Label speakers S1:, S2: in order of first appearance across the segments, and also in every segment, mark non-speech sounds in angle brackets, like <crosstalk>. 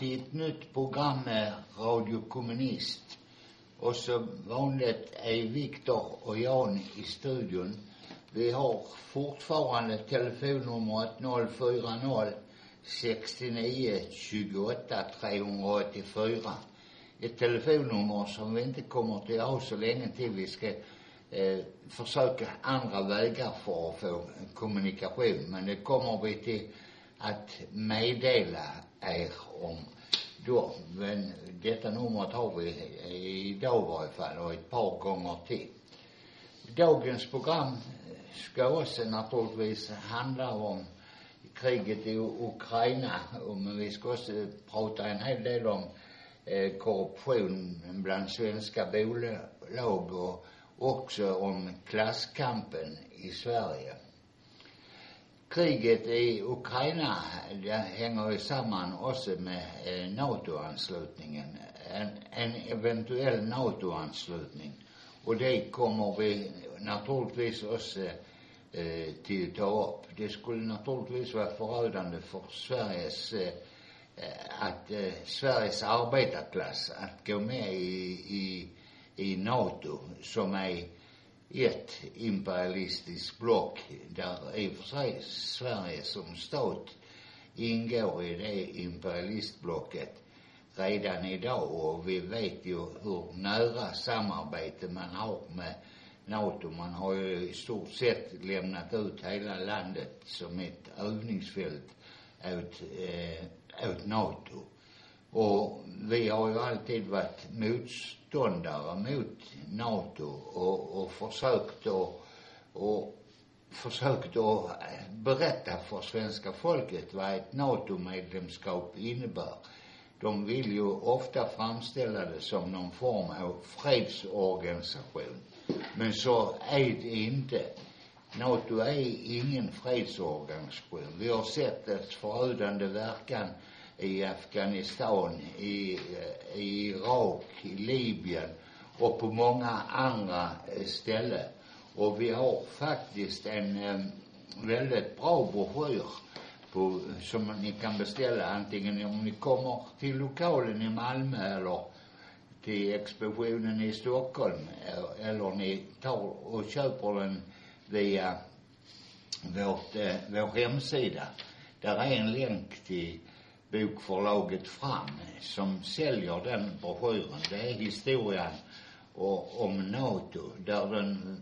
S1: Till
S2: ett nytt program med Radio Kommunist. Och som vanligt är Viktor och Jan i studion. Vi har fortfarande telefonnumret 040 69 28 384. Ett telefonnummer som vi inte kommer till ha så länge till. Vi ska eh, försöka andra vägar för att få kommunikation. Men det kommer vi till att meddela er om då. Men detta numret har vi idag i varje fall och ett par gånger till. Dagens program ska också naturligtvis handla om kriget i Ukraina. Men vi ska också prata en hel del om eh, korruption bland svenska bolag och också om klasskampen i Sverige. Kriget i Ukraina, det hänger ju samman också med eh, NATO-anslutningen. En, en eventuell NATO-anslutning. Och det kommer vi naturligtvis också eh, till att ta upp. Det skulle naturligtvis vara förödande för Sveriges, eh, eh, att eh, Sveriges arbetarklass att gå med i, i, i NATO som är ett imperialistiskt block där i och för sig Sverige som stat ingår i det imperialistblocket redan idag och vi vet ju hur nära samarbete man har med NATO. Man har ju i stort sett lämnat ut hela landet som ett övningsfält åt, eh, åt NATO. Och vi har ju alltid varit motståndare mot NATO och, och försökt att, och försökt att eh, berätta för svenska folket vad ett NATO-medlemskap innebär. De vill ju ofta framställa det som någon form av fredsorganisation. Men så är det inte. NATO är ingen fredsorganisation. Vi har sett dess förödande verkan i Afghanistan, i, eh, i Irak, i Libyen och på många andra eh, ställen. Och vi har faktiskt en eh, väldigt bra broschyr på, som ni kan beställa antingen om ni kommer till lokalen i Malmö eller till expeditionen i Stockholm eller ni tar och köper den via vårt, eh, vår hemsida. Där är en länk till bokförlaget Fram som säljer den broschyren. Det är historien och, om NATO där den,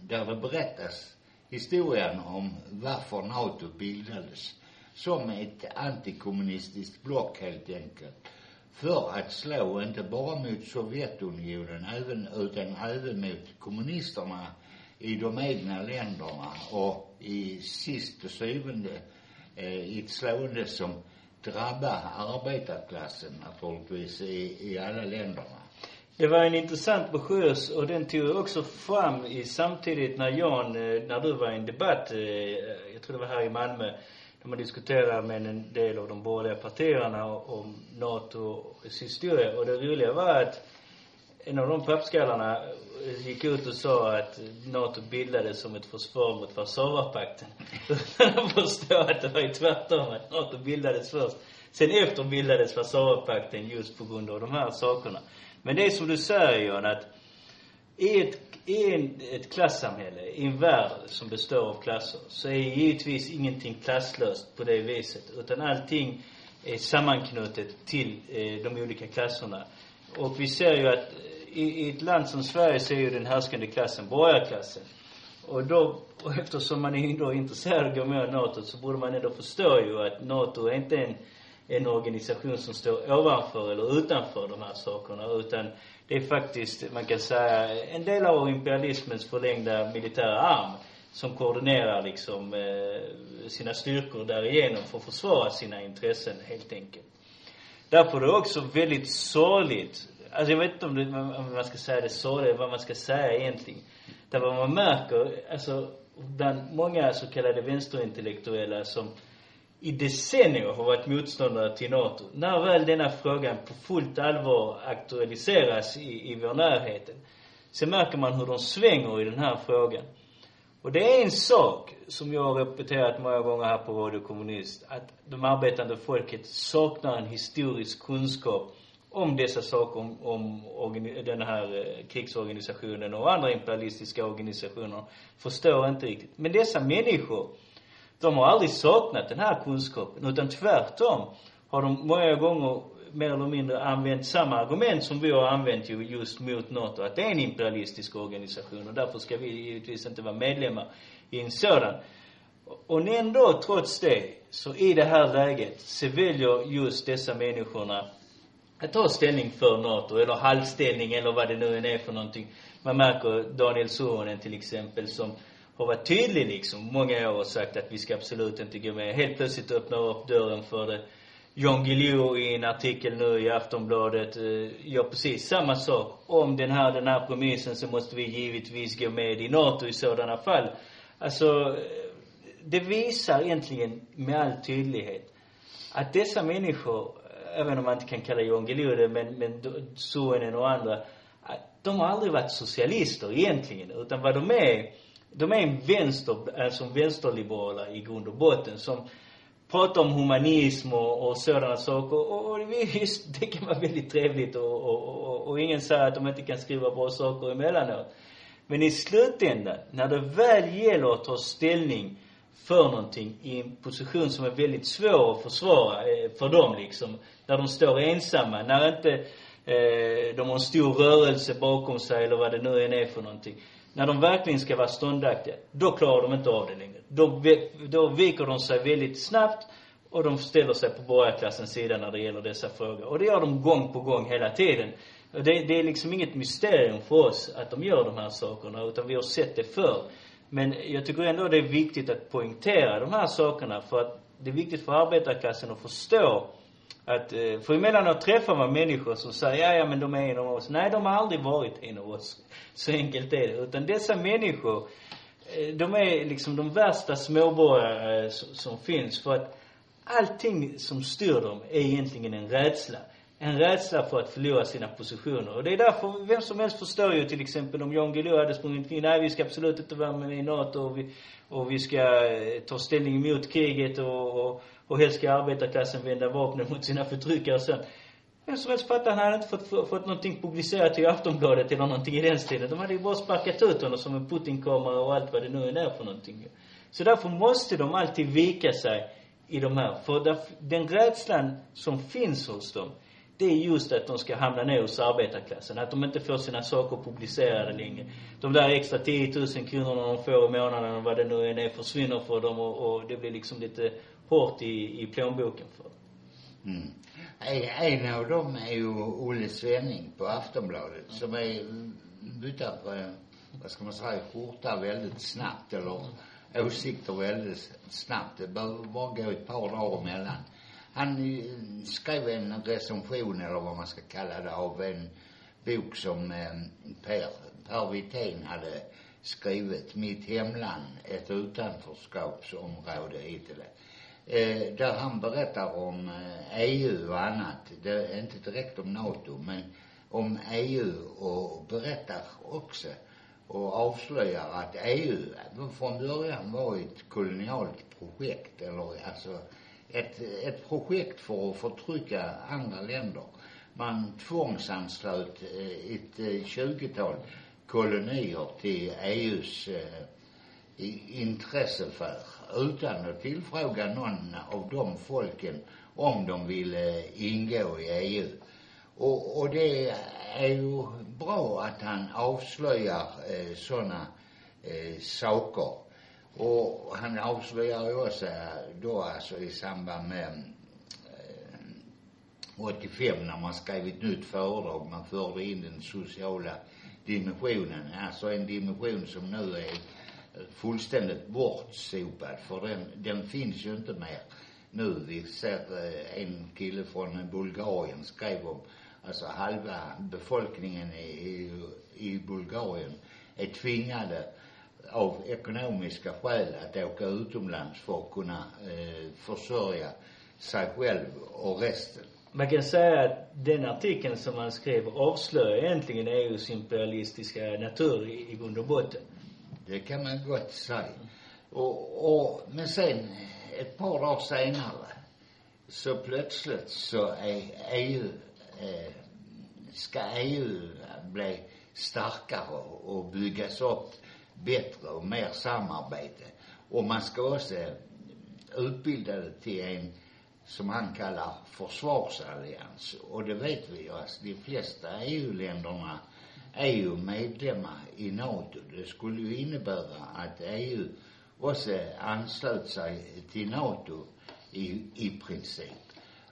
S2: där det berättas historien om varför NATO bildades som ett antikommunistiskt block helt enkelt. För att slå inte bara mot Sovjetunionen även, utan även mot kommunisterna i de egna länderna och i sist och syvende eh, i ett slående som drabba arbetarklassen naturligtvis i, i alla länderna.
S3: Det var en intressant broschyr och den tog jag också fram i samtidigt när Jan, eh, när du var i en debatt, eh, eh, jag tror det var här i Malmö, där man diskuterade med en del av de borgerliga partierna om NATO och historia. Och det roliga var att en av de pappskallarna gick ut och sa att NATO bildades som ett försvar mot Warszawapakten. <laughs> Utan att förstå att det var ju tvärtom, att NATO bildades först. Sen efter bildades Warszawapakten just på grund av de här sakerna. Men det är som du säger John, att i ett, i en, ett klassamhälle, i en värld som består av klasser, så är givetvis ingenting klasslöst på det viset. Utan allting är sammanknutet till eh, de olika klasserna. Och vi ser ju att i, i ett land som Sverige så är ju den härskande klassen borgarklassen. Och då, och eftersom man är då intresserad av att gå med i NATO så borde man ändå förstå ju att NATO är inte en, en organisation som står ovanför eller utanför de här sakerna utan det är faktiskt, man kan säga, en del av imperialismens förlängda militära arm som koordinerar liksom eh, sina styrkor därigenom för att försvara sina intressen helt enkelt. Därför är det också väldigt sorgligt, alltså jag vet inte om, det, om man ska säga det sorgligt, vad man ska säga egentligen. Därför man märker, alltså bland många så kallade vänsterintellektuella som i decennier har varit motståndare till NATO. När väl denna frågan på fullt allvar aktualiseras i, i vår närhet, så märker man hur de svänger i den här frågan. Och det är en sak som jag har repeterat många gånger här på Radio Kommunist, att de arbetande folket saknar en historisk kunskap om dessa saker, om, om den här eh, krigsorganisationen och andra imperialistiska organisationer. Förstår inte riktigt. Men dessa människor, de har aldrig saknat den här kunskapen, utan tvärtom har de många gånger mer eller mindre använt samma argument som vi har använt ju just mot NATO, att det är en imperialistisk organisation och därför ska vi givetvis inte vara medlemmar i en sådan. Och ändå, trots det, så i det här läget, så väljer just dessa människorna att ta ställning för NATO, eller halvställning, eller vad det nu än är för någonting. Man märker Daniel Suhonen till exempel, som har varit tydlig liksom, många år och sagt att vi ska absolut inte gå med. Helt plötsligt öppnar upp dörren för det. Jan Guillou i en artikel nu i Aftonbladet eh, gör precis samma sak. Om den här, den här premissen så måste vi givetvis gå med i NATO i sådana fall. Alltså, eh, det visar egentligen med all tydlighet att dessa människor, även om man inte kan kalla Johan Guillou det, men, men Suhonen och andra, äh, de har aldrig varit socialister egentligen, utan vad de är, de är en vänster, alltså vänsterliberala i grund och botten, som pratar om humanism och, och sådana saker. Och, och visst, <laughs> det kan vara väldigt trevligt och, och, och, och ingen säger att de inte kan skriva bra saker emellanåt. Men i slutändan, när det väl gäller att ta ställning för någonting i en position som är väldigt svår att försvara eh, för dem liksom. När de står ensamma, när inte eh, de har en stor rörelse bakom sig eller vad det nu än är för någonting. När de verkligen ska vara ståndaktiga, då klarar de inte av det längre. Då, då viker de sig väldigt snabbt och de ställer sig på borgarklassens sida när det gäller dessa frågor. Och det gör de gång på gång hela tiden. Och det, det är liksom inget mysterium för oss att de gör de här sakerna, utan vi har sett det förr. Men jag tycker ändå det är viktigt att poängtera de här sakerna för att det är viktigt för arbetarklassen att förstå att, eh, för emellanåt träffar man människor som säger, ja, ja men de är en av oss. Nej, de har aldrig varit en av oss. Så enkelt är det. Utan dessa människor, eh, de är liksom de värsta småborgare som finns. För att allting som styr dem är egentligen en rädsla. En rädsla för att förlora sina positioner. Och det är därför, vem som helst förstår ju till exempel om Jan Guillou hade sprungit in, nej vi ska absolut inte vara med i NATO och vi, och vi ska eh, ta ställning mot kriget och, och, och helst ska arbetarklassen vända vapnen mot sina förtryckare och sånt. Vem som helst fattar, han hade inte fått, fått, fått någonting publicerat i Aftonbladet eller någonting i den stilen. De hade ju bara sparkat ut honom som en Putin-kamera och allt vad det nu är för någonting. Så därför måste de alltid vika sig i de här. För den rädslan som finns hos dem, det är just att de ska hamna ner hos arbetarklassen. Att de inte får sina saker publicerade längre. De där extra 10 000 kronorna de får i månaden, vad det nu än är, försvinner för dem och, och det blir liksom lite hårt i, i plånboken för dem.
S2: Mm. En, av dem är ju Olle Svenning på Aftonbladet som är byter på, vad ska man säga, skjorta väldigt snabbt eller åsikter väldigt snabbt. Det behöver bara gå ett par dagar emellan. Han skrev en recension eller vad man ska kalla det av en bok som eh, Per, Per Wirtén hade skrivit, Mitt hemland, ett utanförskapsområde heter det. Eh, där han berättar om eh, EU och annat. Det är inte direkt om NATO, men om EU och berättar också och avslöjar att EU från början var ett kolonialt projekt eller alltså ett, ett projekt för att förtrycka andra länder. Man tvångsanslöt eh, ett eh, tjugotal kolonier till EUs eh, intressesfär utan att tillfråga någon av de folken om de ville eh, ingå i EU. Och, och det är ju bra att han avslöjar eh, sådana eh, saker. Och han avslöjar ju också då alltså i samband med eh, 85 när man skrev ett nytt föredrag, man förde in den sociala dimensionen, alltså en dimension som nu är fullständigt bortsopad för den, den finns ju inte mer nu. Vi ser eh, en kille från Bulgarien skrev om, alltså halva befolkningen i, i, i Bulgarien är tvingade av ekonomiska skäl att åka utomlands för att kunna eh, försörja sig själv och resten.
S3: Man kan säga att den artikeln som han skrev avslöjar egentligen EUs imperialistiska natur i, i grund och botten.
S2: Det kan man gott säga. Och, och, men sen, ett par dagar senare, så plötsligt så är EU, eh, ska EU bli starkare och byggas upp bättre och mer samarbete. Och man ska också utbilda det till en, som han kallar försvarsallians. Och det vet vi ju, alltså de flesta EU-länderna är ju medlemmar i NATO. Det skulle ju innebära att EU också anslöt sig till NATO i, i princip.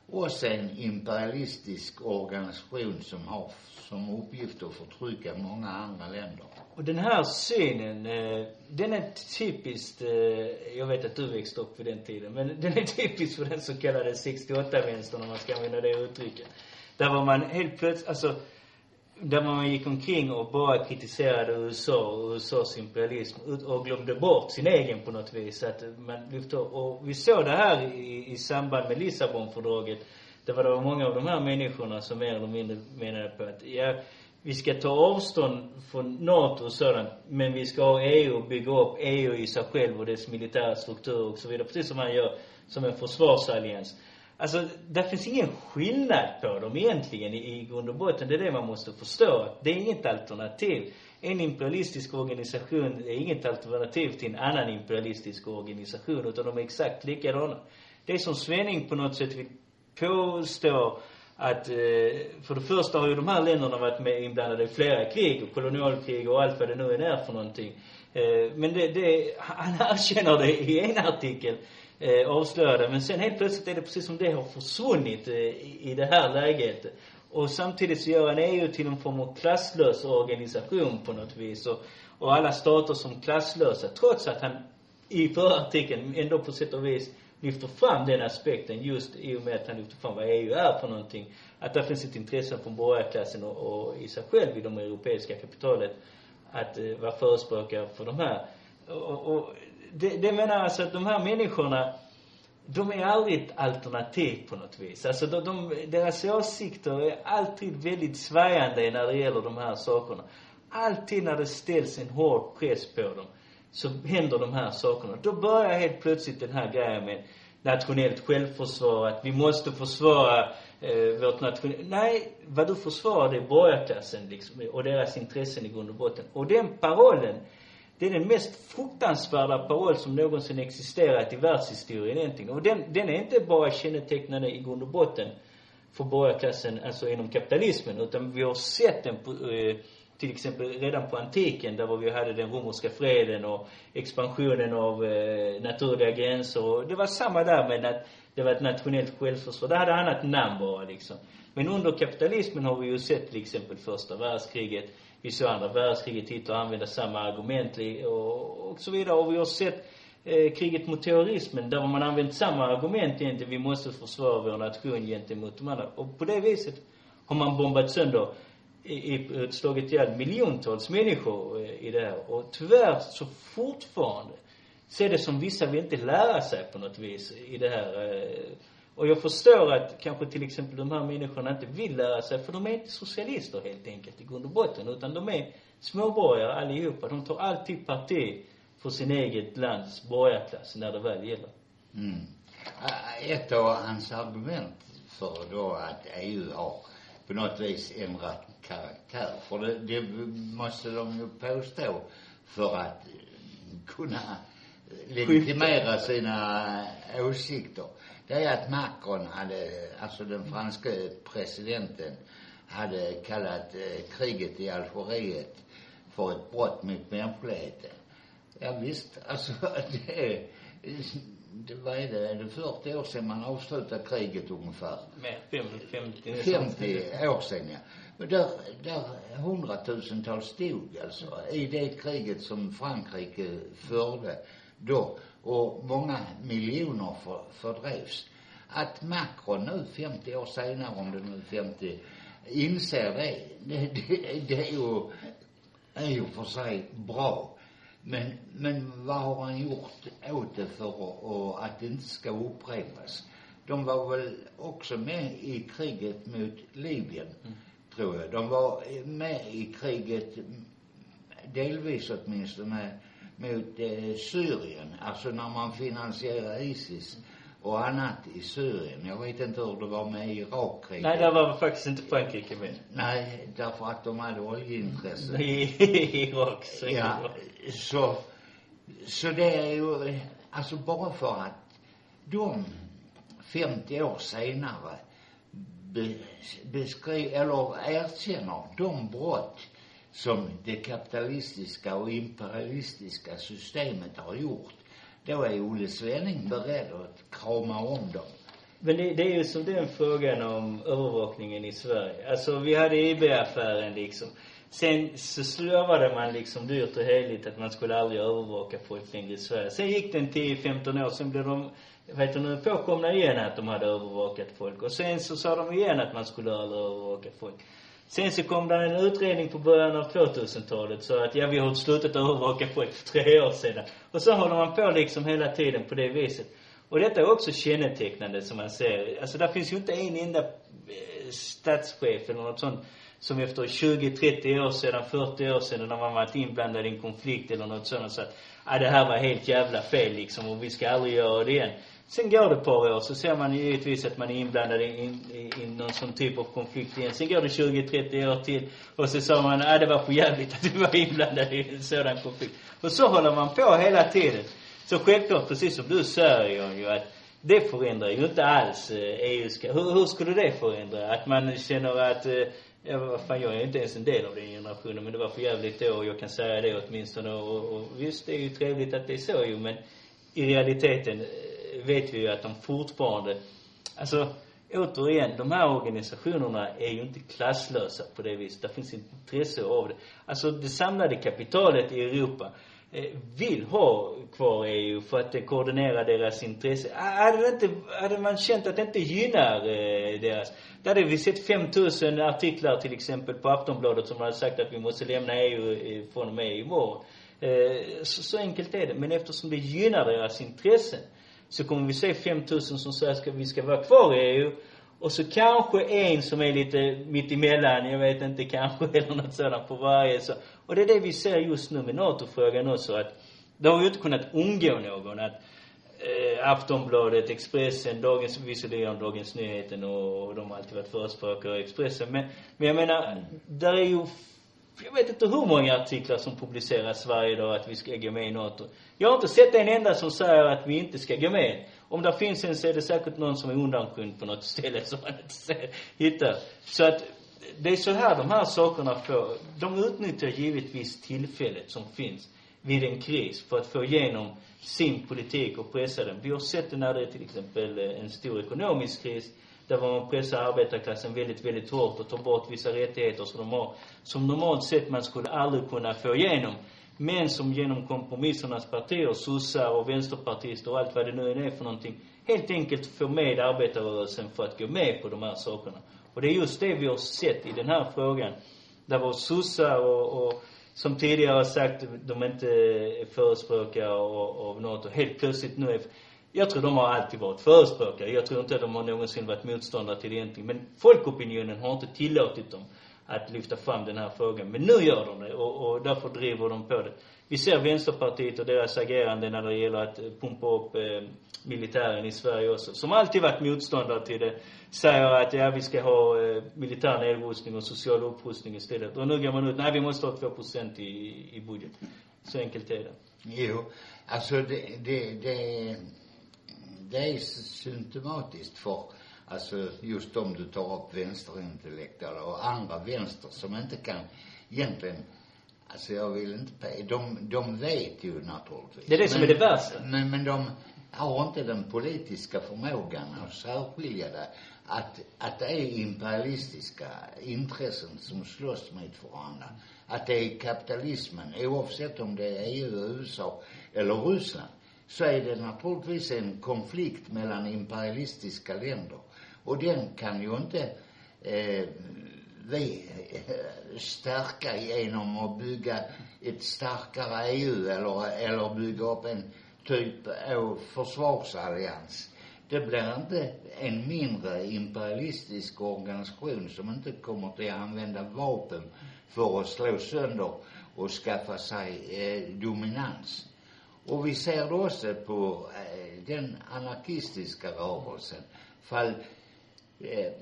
S2: Och en imperialistisk organisation som har som uppgift att förtrycka många andra länder.
S3: Och den här synen, eh, den är typiskt, eh, jag vet att du växte upp vid den tiden, men den är typisk för den så kallade 68-vänstern om man ska använda det uttrycket. Där var man helt plötsligt, alltså, där man gick omkring och bara kritiserade USA och USAs imperialism och glömde bort sin egen på något vis. Att man lyfte och vi såg det här i, i samband med Lissabonfördraget. Det var, det var många av de här människorna som mer eller mindre menade på att, ja, vi ska ta avstånd från NATO och sådant, men vi ska ha EU och bygga upp EU i sig själv och dess militära struktur och så vidare. Precis som man gör som en försvarsallians. Alltså, det finns ingen skillnad på dem egentligen i, i grund och botten. Det är det man måste förstå. Det är inget alternativ. En imperialistisk organisation är inget alternativ till en annan imperialistisk organisation, utan de är exakt likadana. Det är som Svenning på något sätt vill påstå att, eh, för det första har ju de här länderna varit med inblandade i flera krig och kolonialkrig och allt vad det nu än är för någonting. Eh, men det, det, han <laughs> erkänner det i en artikel, eh, avslöjade, avslöjar det. Men sen helt plötsligt är det precis som det har försvunnit i, i det här läget. Och samtidigt så gör han EU till en form av klasslös organisation på något vis. Och, och alla stater som klasslösa, trots att han i förra artikeln ändå på sätt och vis lyfter fram den aspekten just i och med att han lyfter fram vad EU är för någonting. Att det finns ett intresse från borgarklassen och, och i sig själv i det europeiska kapitalet att eh, vara förespråkare för de här. Och, och det, det menar alltså att de här människorna, de är aldrig ett alternativ på något vis. Alltså de, de, deras åsikter är alltid väldigt svajande när det gäller de här sakerna. Alltid när det ställs en hård press på dem så händer de här sakerna. Då börjar helt plötsligt den här grejen med nationellt självförsvar, att vi måste försvara eh, vårt nationella... Nej, vad du försvarar det är borgarklassen liksom, och deras intressen i grund och botten. Och den parollen, det är den mest fruktansvärda paroll som någonsin existerat i världshistorien egentligen. Och den, den är inte bara kännetecknande i grund och botten för borgarklassen, alltså inom kapitalismen, utan vi har sett den på, eh, till exempel redan på antiken där vi hade den romerska freden och expansionen av eh, naturliga gränser och det var samma där med att det var ett nationellt självförsvar. Det hade annat namn bara liksom. Men under kapitalismen har vi ju sett till exempel första världskriget, vi såg andra världskriget hit och använda samma argument och, och så vidare. Och vi har sett eh, kriget mot terrorismen där har man använt samma argument egentligen. Vi måste försvara vår nation gentemot de andra. Och på det viset har man bombat sönder i, i, slagit ihjäl miljontals människor eh, i det här. Och tyvärr så fortfarande så är det som vissa vill inte lära sig på något vis i det här. Eh. Och jag förstår att kanske till exempel de här människorna inte vill lära sig, för de är inte socialister helt enkelt i grund och botten, utan de är småborgare allihopa. De tar alltid parti för sin eget lands borgarklass när det väl gäller.
S2: Mm. Ett av hans argument för då att EU har på något vis ändrat karaktär, för det, det måste de ju påstå för att eh, kunna legitimera sina åsikter. Det är att Macron hade, alltså den franske presidenten, hade kallat eh, kriget i Algeriet för ett brott mot mänskligheten. Ja, visst, alltså <laughs> det det, vad är det, är det 40 år sedan man avslutade kriget ungefär?
S3: Mer, fem, 50 nästan.
S2: 50 år sedan ja. Och där, där hundratusentals dog alltså i det kriget som Frankrike förde då. Och många miljoner för, fördrevs. Att Macron nu 50 år senare, om det nu är 50, inser det, det, det, det är ju, är ju för sig bra. Men, men vad har han gjort åt det för att, och att det inte ska upprepas? De var väl också med i kriget mot Libyen, tror jag. De var med i kriget, mm, delvis åtminstone, mot eh, Syrien. Alltså när man finansierar Isis och annat i Syrien. Jag vet inte hur det var med Irakkriget.
S3: Nej, där var faktiskt inte Frankrike med.
S2: Nej, därför att de hade oljeintressen.
S3: I <laughs> Irak. Så
S2: Ja, så, så det är ju, alltså bara för att de 50 år senare be, beskriver, eller erkänner de brott som det kapitalistiska och imperialistiska systemet har gjort, då är Olle Svenning beredd att krama om dem.
S3: Men det, det är ju som den frågan om övervakningen i Sverige. Alltså vi hade IB-affären liksom. Sen så slövade man liksom dyrt och heligt att man skulle aldrig övervaka folk längre i Sverige. Sen gick det en 10-15 år, sen blev de, vet du nu, påkomna igen att de hade övervakat folk. Och sen så sa de igen att man skulle aldrig övervaka folk. Sen så kom det en utredning på början av 2000-talet så att ja, vi har slutat övervaka folk för tre år sedan. Och så håller man på liksom hela tiden på det viset. Och detta är också kännetecknande som man ser. Alltså där finns ju inte en enda eh, statschef eller något sånt som efter 20, 30 år sedan, 40 år sedan när man varit inblandad i en konflikt eller något sånt så att, ja det här var helt jävla fel liksom och vi ska aldrig göra det igen. Sen går det ett par år så ser man ju givetvis att man är inblandad i, i, i, någon sån typ av konflikt igen. Sen går det 20, 30 år till och så sa man, ah, det var för jävligt att vi var inblandade i en sådan konflikt. Och så håller man på hela tiden. Så självklart, precis som du säger ju att det förändrar ju inte alls eh, EU. EUs, hur, hur skulle det förändra? Att man känner att, eh, ja vad fan jag är inte ens en del av den generationen men det var för jävligt då och jag kan säga det åtminstone och, och visst det är ju trevligt att det är så ju men i realiteten eh, vet vi ju att de fortfarande, alltså återigen, de här organisationerna är ju inte klasslösa på det viset. Det finns intresse av det. Alltså det samlade kapitalet i Europa eh, vill ha kvar EU för att koordinera deras intresse. Ah, hade, det inte, hade man känt att det inte gynnar eh, deras, där hade vi sett 5000 artiklar till exempel på Aftonbladet som hade sagt att vi måste lämna EU eh, från och med imorgon. Så, så enkelt är det. Men eftersom det gynnar deras intressen så kommer vi se 5000 som säger att vi ska vara kvar i EU och så kanske en som är lite mitt emellan, jag vet inte, kanske <laughs> eller något sådant på varje. Så. Och det är det vi ser just nu med NATO-frågan också att det har ju inte kunnat undgå någon att eh, Aftonbladet, Expressen, Dagens, visserligen Dagens Nyheter och, och de har alltid varit förespråkare av Expressen. Men, men jag menar, där är ju jag vet inte hur många artiklar som publiceras varje dag att vi ska gå med i NATO. Jag har inte sett en enda som säger att vi inte ska gå med. Om det finns en så är det säkert någon som är undanskymd på något <laughs> ställe som man inte ser, hittar. Så att det är så här de här sakerna får, de utnyttjar givetvis tillfället som finns vid en kris för att få igenom sin politik och pressa den. Vi har sett det när det är till exempel en stor ekonomisk kris där var man pressar arbetarklassen väldigt, väldigt hårt och tar bort vissa rättigheter som de har, som normalt sett man skulle aldrig kunna få igenom. Men som genom kompromissernas partier, sossar och vänsterpartister och allt vad det nu är för någonting, helt enkelt får med arbetarrörelsen för att gå med på de här sakerna. Och det är just det vi har sett i den här frågan. Där var sossar och, och som tidigare har sagt, de inte är förespråkare av, av något och helt plötsligt nu är jag tror de har alltid varit förespråkare. Jag tror inte att de har någonsin varit motståndare till det egentligen. Men folkopinionen har inte tillåtit dem att lyfta fram den här frågan. Men nu gör de det och, och därför driver de på det. Vi ser Vänsterpartiet och deras agerande när det gäller att pumpa upp eh, militären i Sverige också. Som alltid varit motståndare till det. Säger att ja, vi ska ha eh, militär nedrustning och social upprustning istället. Och nu går man ut, nej vi måste ha 2 procent i, i budget. Så enkelt är det.
S2: Jo, alltså det, det, det, det är symptomatiskt för, alltså just om du tar upp vänsterintellektuella och andra vänster som inte kan egentligen, alltså jag vill inte, de, de vet ju naturligtvis.
S3: Det är det som är det värsta.
S2: Men, men de har inte den politiska förmågan att särskilja det. Att, att det är imperialistiska intressen som slåss mot varandra. Att det är kapitalismen, oavsett om det är EU, USA eller Ryssland, så är det naturligtvis en konflikt mellan imperialistiska länder. Och den kan ju inte eh, vi eh, stärka genom att bygga ett starkare EU eller, eller bygga upp en typ av försvarsallians. Det blir inte en mindre imperialistisk organisation som inte kommer till att använda vapen för att slå sönder och skaffa sig eh, dominans. Och vi ser det också på eh, den anarkistiska rörelsen. Fall, eh,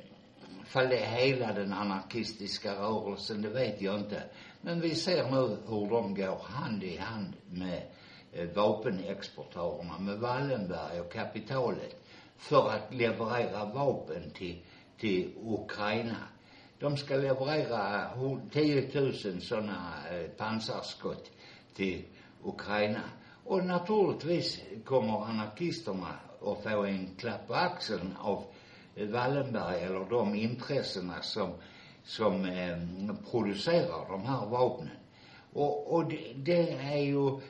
S2: fall det är hela den anarkistiska rörelsen, det vet jag inte. Men vi ser nu hur de går hand i hand med eh, vapenexportörerna, med Wallenberg och kapitalet för att leverera vapen till, till Ukraina. De ska leverera 10 000 sådana eh, pansarskott till Ukraina. Och naturligtvis kommer anarkisterna att få en klapp på axeln av Wallenberg eller de intressena som, som eh, producerar de här vapnen. Och, och det, det är ju,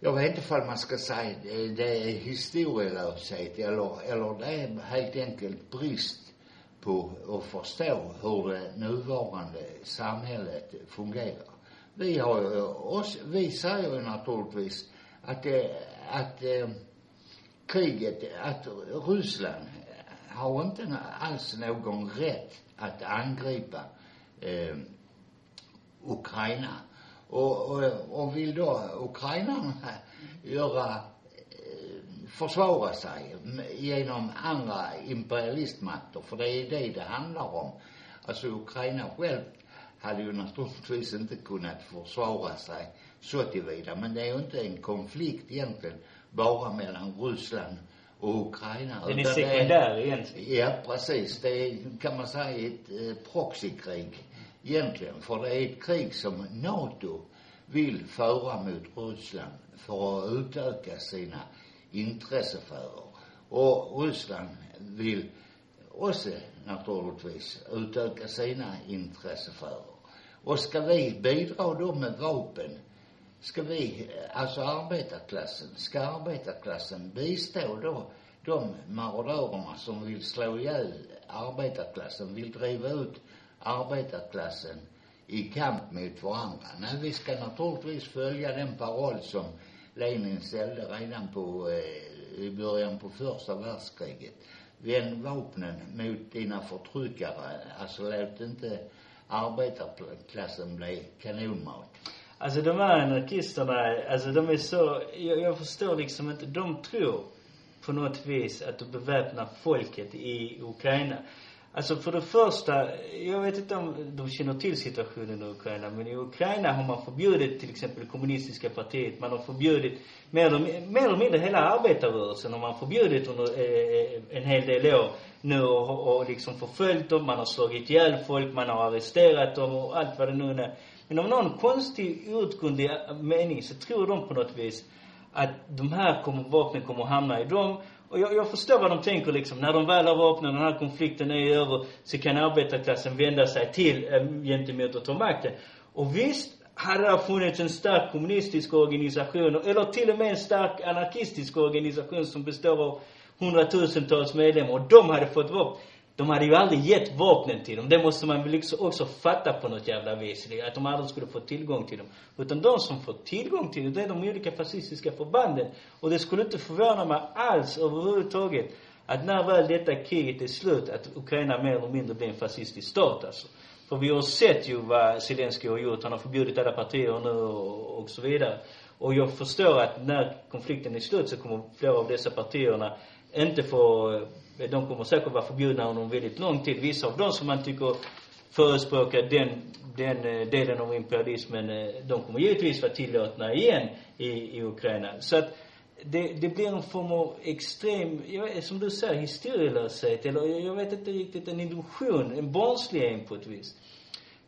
S2: jag vet inte ifall man ska säga det, det är historielöshet eller, eller det är helt enkelt brist på att förstå hur det nuvarande samhället fungerar. Vi har ju oss, vi säger ju naturligtvis att det, att eh, kriget, att Ryssland har inte alls någon rätt att angripa eh, Ukraina. Och, och, och vill då ukrainarna <laughs> göra, eh, försvara sig genom andra imperialistmakter, för det är det det handlar om. Alltså Ukraina själv hade ju naturligtvis inte kunnat försvara sig så tillvida, men det är ju inte en konflikt egentligen bara mellan Ryssland och Ukraina.
S3: Den är sekundär egentligen.
S2: Ja, precis. Det är, kan man säga, ett eh, proxykrig egentligen. För det är ett krig som NATO vill föra mot Ryssland för att utöka sina intressesfärer. Och Ryssland vill också naturligtvis utöka sina intressesfärer. Och ska vi bidra då med vapen ska vi, alltså arbetarklassen, ska arbetarklassen bistå då de marodörerna som vill slå ihjäl arbetarklassen, vill driva ut arbetarklassen i kamp mot varandra? Nej, vi ska naturligtvis följa den paroll som Lenin ställde redan på, eh, i början på första världskriget. Vänd vapnen mot dina förtryckare. Alltså låt inte arbetarklassen bli kanonmat.
S3: Alltså de här anarkisterna, alltså de är så, jag, jag förstår liksom inte, de tror på något vis att du beväpnar folket i Ukraina. Alltså för det första, jag vet inte om de känner till situationen i Ukraina, men i Ukraina har man förbjudit till exempel det kommunistiska partiet, man har förbjudit mer eller, mer eller mindre hela arbetarrörelsen har man förbjudit under eh, eh, en hel del år nu och, och liksom förföljt dem, man har slagit ihjäl folk, man har arresterat dem och allt vad det nu är. Men av någon konstig outgrundlig mening så tror de på något vis att de här kommer, vapnen kommer att hamna i dem. Och jag, jag förstår vad de tänker liksom. När de väl har vapnen, den här konflikten är över, så kan arbetarklassen vända sig till, eh, gentemot att ta makten. Och visst, hade det funnits en stark kommunistisk organisation, eller till och med en stark anarkistisk organisation som består av hundratusentals medlemmar, och de hade fått vapen de hade ju aldrig gett vapnen till dem. Det måste man väl liksom också fatta på något jävla vis. Att de aldrig skulle få tillgång till dem. Utan de som får tillgång till dem, det är de olika fascistiska förbanden. Och det skulle inte förvåna mig alls överhuvudtaget att när väl detta kriget är slut, att Ukraina mer eller mindre blir en fascistisk stat alltså. För vi har sett ju vad Zelenskyj har gjort. Han har förbjudit alla partier nu och, och så vidare. Och jag förstår att när konflikten är slut så kommer flera av dessa partierna inte få, de kommer säkert vara förbjudna under en väldigt lång tid. Vissa av dem som man tycker förespråkar den, den eh, delen av imperialismen, eh, de kommer givetvis vara tillåtna igen i, i Ukraina. Så att det, det blir en form av extrem, jag vet, som du säger, historielöshet eller jag vet inte riktigt, en illusion, en barnslighet på ett vis.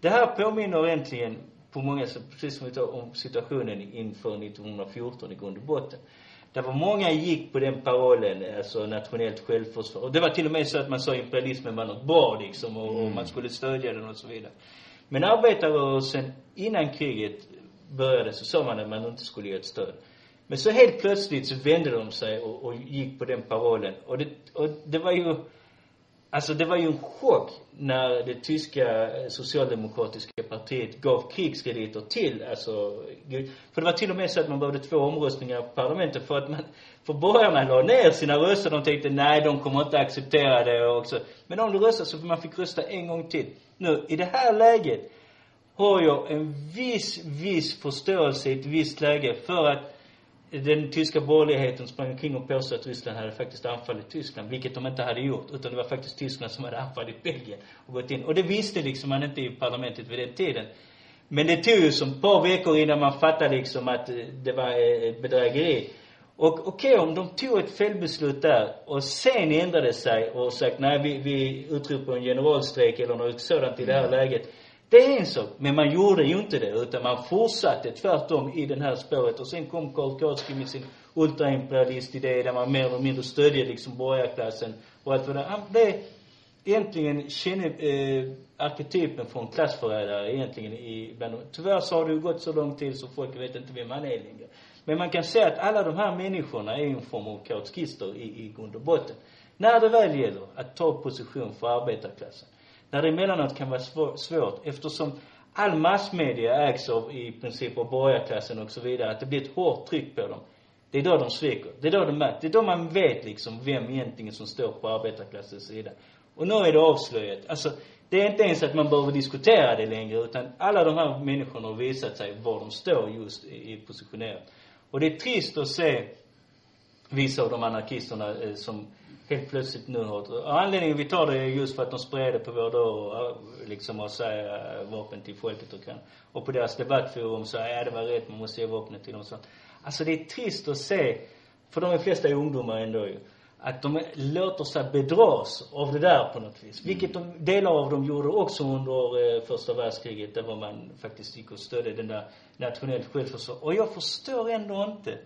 S3: Det här påminner egentligen på många sätt, precis som vi tar om situationen inför 1914 i grund och botten. Det var många gick på den parollen, alltså nationellt självförsvar. Och det var till och med så att man sa imperialismen var något bra liksom och, och man skulle stödja den och så vidare. Men arbetarrörelsen innan kriget började så sa man att man inte skulle ge ett stöd. Men så helt plötsligt så vände de sig och, och gick på den parollen. Och det, och det var ju, alltså det var ju en chock när det tyska eh, socialdemokratiska partiet gav krigskrediter till, alltså, för det var till och med så att man behövde två omröstningar på parlamentet för att man, för borgarna la ner sina röster. De tänkte, nej, de kommer inte acceptera det och så. Men om du röstar så man fick rösta en gång till. Nu, i det här läget har jag en viss, viss förståelse i ett visst läge för att den tyska borgerligheten sprang omkring och påstod att Ryssland hade faktiskt anfallit Tyskland, vilket de inte hade gjort, utan det var faktiskt Tyskland som hade anfallit Belgien och gått in. Och det visste liksom man inte i parlamentet vid den tiden. Men det tog ju som ett par veckor innan man fattade liksom att eh, det var eh, bedrägeri. Och okej, okay, om de tog ett felbeslut där och sen ändrade sig och sagt nej, vi, vi utropar en generalstrejk eller något sådant i det här mm. läget det är en sak, men man gjorde ju inte det, utan man fortsatte tvärtom i det här spåret. Och sen kom Karl med sin ultraimperialist-idé där man mer eller mindre stödjer liksom borgarklassen och allt vad det Han blev egentligen känne, eh, arketypen från klassförrädare egentligen i bland Tyvärr så har det ju gått så lång tid så folk vet inte vem han är längre. Men man kan säga att alla de här människorna är en form av kautskister i, i grund och botten. När det väl gäller att ta position för arbetarklassen där det emellanåt kan vara svårt eftersom all massmedia ägs av i princip av borgarklassen och så vidare, att det blir ett hårt tryck på dem. Det är då de sviker. Det är då de märker. Det är då man vet liksom vem egentligen som står på arbetarklassens sida. Och nu är det avslöjat. Alltså, det är inte ens att man behöver diskutera det längre, utan alla de här människorna har visat sig var de står just i, i positionerat. Och det är trist att se vissa av de anarkisterna eh, som helt plötsligt nu har, och anledningen vi tar det är just för att de spred det på vår dörr liksom och säga vapen till folket och kan. Och på deras debattforum så, ja det var rätt, man måste ge vapnet till dem så. Alltså det är trist att se, för de är flesta ungdomar ändå ju, att de låter sig bedras av det där på något vis. Mm. Vilket de, delar av dem gjorde också under eh, första världskriget, där var man faktiskt gick och stödde den där nationellt självförsvar. Och jag förstår ändå inte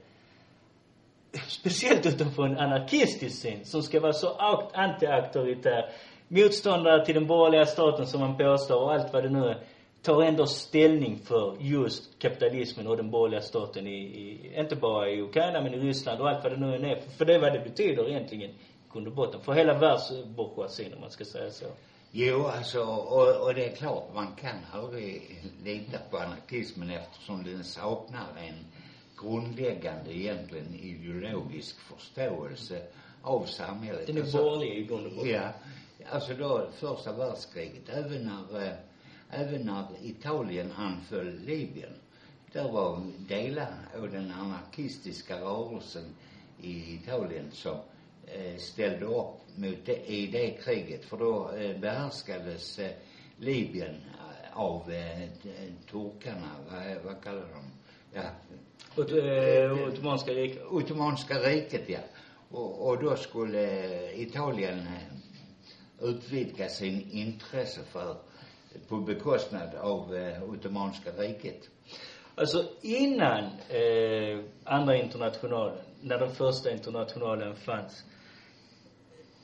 S3: speciellt utanför en anarkistisk syn, som ska vara så anti-auktoritär, motståndare till den borgerliga staten som man påstår och allt vad det nu är, tar ändå ställning för just kapitalismen och den borgerliga staten i, i inte bara i Ukraina men i Ryssland och allt vad det nu är. För, för det är vad det betyder egentligen, grund och botten. För hela världsbourgeoisien om man ska säga så.
S2: Jo, alltså, och, och det är klart man kan aldrig lita på anarkismen eftersom den saknar en grundläggande egentligen ideologisk förståelse av samhället.
S3: Den är alltså, borgerlig i grund och botten.
S2: Ja. Alltså då första världskriget, även när, äh, även när Italien anföll Libyen, där var delar av den anarkistiska rörelsen i Italien som äh, ställde upp mot det, i det kriget, för då äh, behärskades äh, Libyen av äh, turkarna, vad, vad kallar de? Ja,
S3: Ot eh, Ottomanska riket?
S2: Ottomanska riket, ja. Och, och då skulle eh, Italien eh, utvidga sin intresse för, på bekostnad av eh, Ottomanska riket.
S3: Alltså innan eh, andra internationalen, när den första internationalen fanns,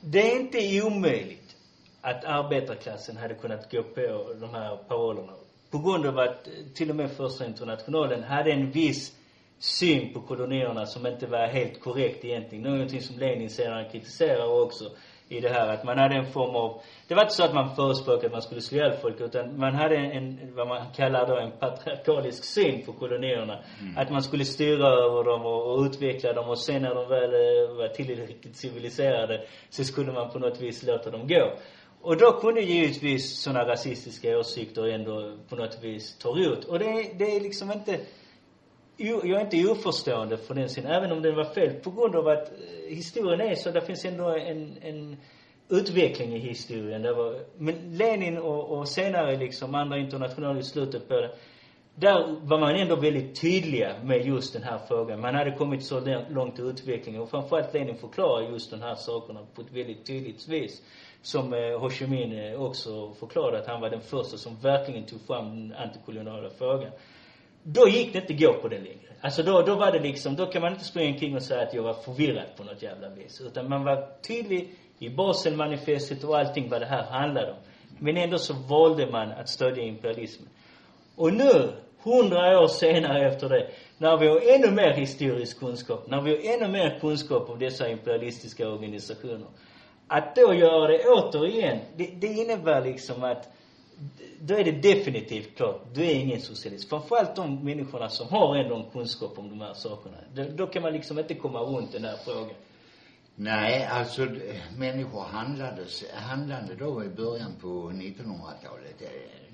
S3: det är inte omöjligt att arbetarklassen hade kunnat gå på de här parollerna. På grund av att till och med första internationalen hade en viss syn på kolonierna som inte var helt korrekt egentligen. Någonting som Lenin sedan kritiserar också i det här. Att man hade en form av, det var inte så att man förespråkade att man skulle slå ihjäl folk, utan man hade en, vad man kallar då en patriarkalisk syn på kolonierna. Att man skulle styra över dem och, och utveckla dem och sen när de väl eh, var tillräckligt civiliserade så skulle man på något vis låta dem gå. Och då kunde givetvis sådana rasistiska åsikter ändå på något vis ta ut. Och det, det är liksom inte jag är inte oförstående för den sidan, även om den var fel, på grund av att eh, historien är så, det finns ändå en, en utveckling i historien. Det var, men Lenin och, och senare liksom andra internationella i slutet på det, där var man ändå väldigt tydliga med just den här frågan. Man hade kommit så långt i utvecklingen och framförallt Lenin förklarar just de här sakerna på ett väldigt tydligt vis. Som eh, Ho Chi Minh eh, också förklarade att han var den första som verkligen tog fram den antikoloniala frågan då gick det inte gå på det längre. Alltså då, då var det liksom, då kan man inte springa omkring och säga att jag var förvirrad på något jävla vis. Utan man var tydlig i Baselmanifestet och allting vad det här handlade om. Men ändå så valde man att stödja imperialismen. Och nu, hundra år senare efter det, när vi har ännu mer historisk kunskap, när vi har ännu mer kunskap om dessa imperialistiska organisationer. Att då göra det återigen, det, det innebär liksom att då är det definitivt klart, du är ingen socialist. Framförallt de människorna som har ändå en kunskap om de här sakerna. Då, då kan man liksom inte komma runt den här frågan.
S2: Nej, alltså människor handlades, handlade då i början på 1900-talet. Eh,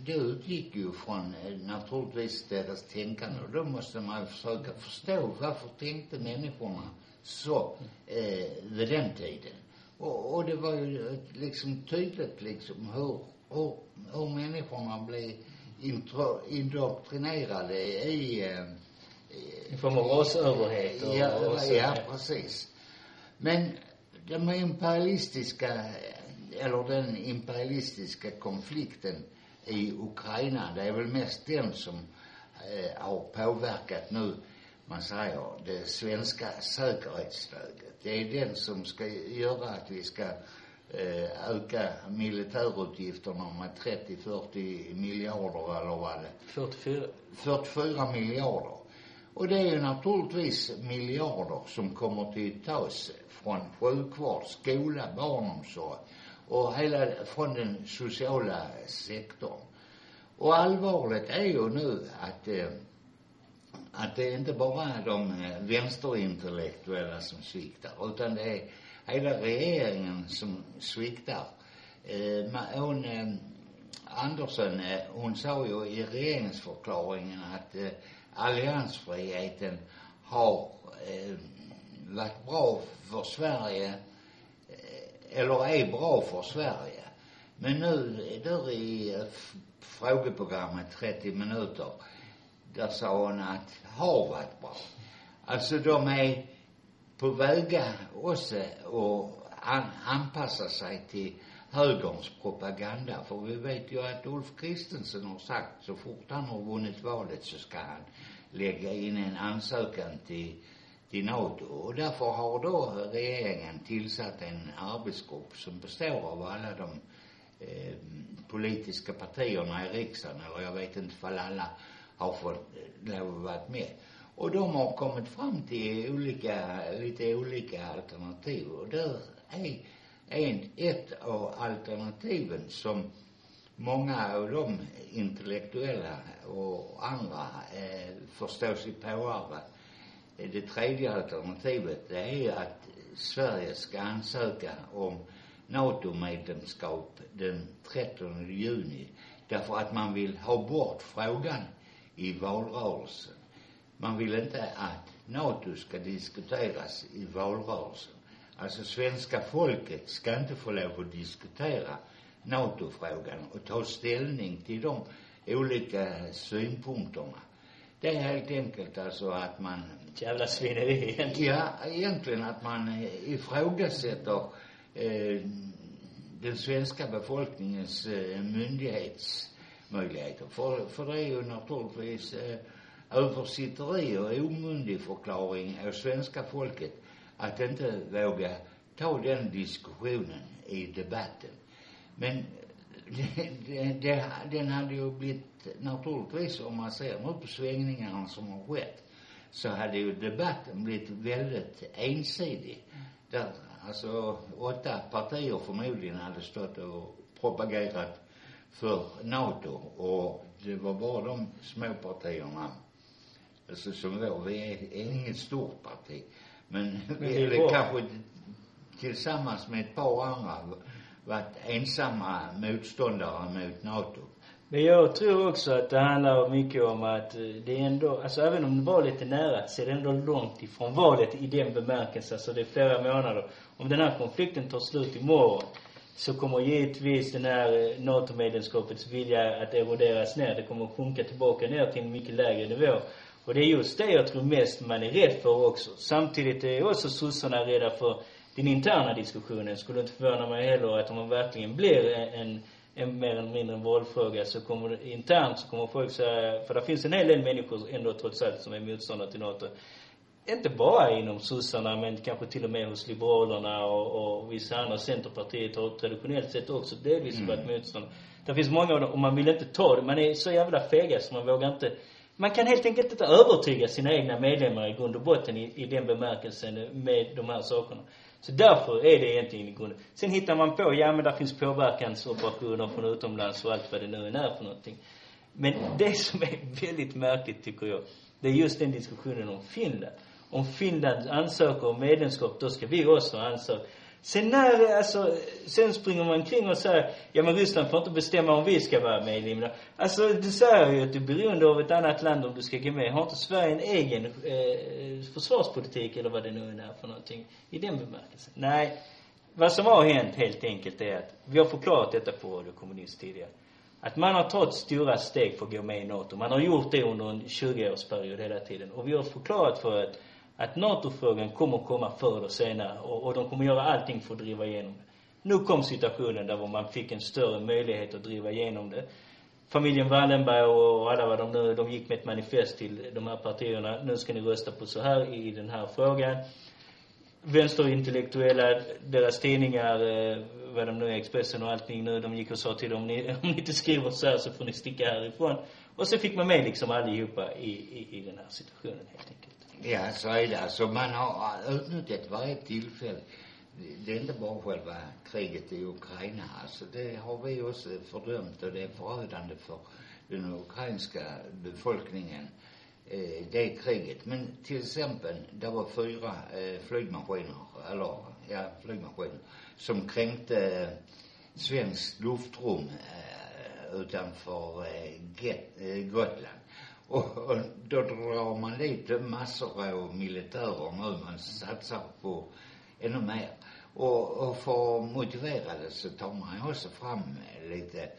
S2: det- utgick ju från eh, naturligtvis deras tänkande och då måste man ju försöka förstå varför tänkte människorna så eh, vid den tiden. Och, och det var ju liksom tydligt liksom hur, hur, hur människorna blev intro, indoktrinerade i eh,
S3: En form av rasöverhet och,
S2: Ja,
S3: och så.
S2: ja, precis. Men de imperialistiska, eller den imperialistiska konflikten i Ukraina, det är väl mest den som eh, har påverkat nu, man säger, det svenska säkerhetsläget. Det är den som ska göra att vi ska eh, öka militärutgifterna med 30-40 miljarder eller vad det
S3: 44.
S2: 44 miljarder. Och det är ju naturligtvis miljarder som kommer till tas från sjukvård, skola, barnomsorg och hela från den sociala sektorn. Och allvarligt är ju nu att eh, att det inte bara är de eh, vänsterintellektuella som sviktar utan det är hela regeringen som sviktar. Eh, ma- hon, eh, Andersson, eh, hon sa ju i regeringsförklaringen att eh, alliansfriheten har eh, varit bra för Sverige, eh, eller är bra för Sverige. Men nu, där i eh, frågeprogrammet 30 minuter, där sa hon att har varit bra. Alltså de är på vägar också att an, anpassa sig till högerns propaganda. För vi vet ju att Ulf Kristensen har sagt så fort han har vunnit valet så ska han lägga in en ansökan till, till NATO. Och därför har då regeringen tillsatt en arbetsgrupp som består av alla de eh, politiska partierna i riksdagen, eller jag vet inte ifall alla har fått eh, lov att vara med. Och de har kommit fram till olika, lite olika alternativ. Och där är en, ett av alternativen som många av de intellektuella och andra eh, förstår sig påare. Det tredje alternativet, det är att Sverige ska ansöka om NATO-medlemskap den 13 juni. Därför att man vill ha bort frågan i valrörelsen. Man vill inte att NATO ska diskuteras i valrörelsen. Alltså svenska folket ska inte få lov att diskutera NATO-frågan och ta ställning till de olika synpunkterna. Det är helt enkelt alltså att man
S3: jävla svineri egentligen.
S2: Ja, egentligen att man eh, ifrågasätter eh, den svenska befolkningens eh, myndighetsmöjligheter. För, för det är ju naturligtvis eh, översitteri och omyndigförklaring av svenska folket att inte våga ta den diskussionen i debatten. Men det, <laughs> det, det, den hade ju blivit, naturligtvis om man ser nu på svängningarna som har skett, så hade ju debatten blivit väldigt ensidig. Där alltså åtta partier förmodligen hade stått och propagerat för NATO och det var bara de små partierna alltså som var, vi är, är inget stort parti men,
S3: Men
S2: vi
S3: är bra.
S2: kanske tillsammans med ett par andra varit ensamma motståndare mot NATO.
S3: Men jag tror också att det handlar mycket om att eh, det är ändå, alltså även om var lite nära, så är det ändå långt ifrån valet i den bemärkelsen. Alltså det är flera månader. Om den här konflikten tar slut imorgon, så kommer givetvis den här eh, NATO-medlemskapets vilja att eroderas ner. Det kommer att sjunka tillbaka ner till en mycket lägre nivå. Och det är just det jag tror mest man är rädd för också. Samtidigt är också sossarna rädda för den interna diskussionen. Skulle inte förvåna mig heller att om man verkligen blir en, en, mer eller mindre en valfråga så kommer det internt så kommer folk säga, för det finns en hel del människor ändå trots allt som är motståndare till NATO. Inte bara inom sossarna men kanske till och med hos liberalerna och, och vissa andra. Centerpartiet har traditionellt sett också delvis
S2: Mm.
S3: varit motståndare. Det finns många av dem och man vill inte ta det. Man är så jävla fega så man vågar inte man kan helt enkelt inte övertyga sina egna medlemmar i grund och botten i, i den bemärkelsen med de här sakerna. Så därför är det egentligen i grunden. Sen hittar man på, ja men där finns påverkansoperationer från utomlands och allt vad det nu än är för någonting. Men det som är väldigt märkligt tycker jag, det är just den diskussionen om Finland. Om Finland ansöker om medlemskap, då ska vi också ansöka. Sen när, alltså, sen springer man kring och säger, ja men Ryssland får inte bestämma om vi ska vara medlemmar. Alltså, du säger ju att du är beroende av ett annat land om du ska gå med. Har inte Sverige en egen eh, försvarspolitik eller vad det nu är för någonting i den bemärkelsen? Nej. Vad som har hänt helt enkelt är att, vi har förklarat detta på Radio Kommunist tidigare. Att man har tagit stora steg för att gå med i NATO. Man har gjort det under en 20-årsperiod hela tiden. Och vi har förklarat för att, att NATO-frågan kommer komma förr eller senare. Och, och de kommer göra allting för att driva igenom det. Nu kom situationen där man fick en större möjlighet att driva igenom det. Familjen Wallenberg och alla vad de nu, de gick med ett manifest till de här partierna. Nu ska ni rösta på så här i den här frågan vänsterintellektuella, deras tidningar, eh, vad de nu är, Expressen och allting nu, de gick och sa till dem, om ni, <laughs> om ni inte skriver så här så får ni sticka härifrån. Och så fick man med liksom allihopa i, i, i den här situationen helt enkelt.
S2: Ja, så är det. Alltså man har utnyttjat varje tillfälle. Det- är inte bara själva kriget i Ukraina. Alltså det har vi också fördömt och det är förödande för den ukrainska befolkningen. Eh, øh, det kriget. Men till exempel, det var fyra eh, øh, flygmaskiner, eller ja, flygmaskiner, som kränkte eh, øh, svenskt luftrum eh, utanför eh, Get, eh, Gotland. Och, och då drar man dit massor av militärer nu. Man satsar på ännu mer. Och, och för att motivera det så tar man ju också fram lite,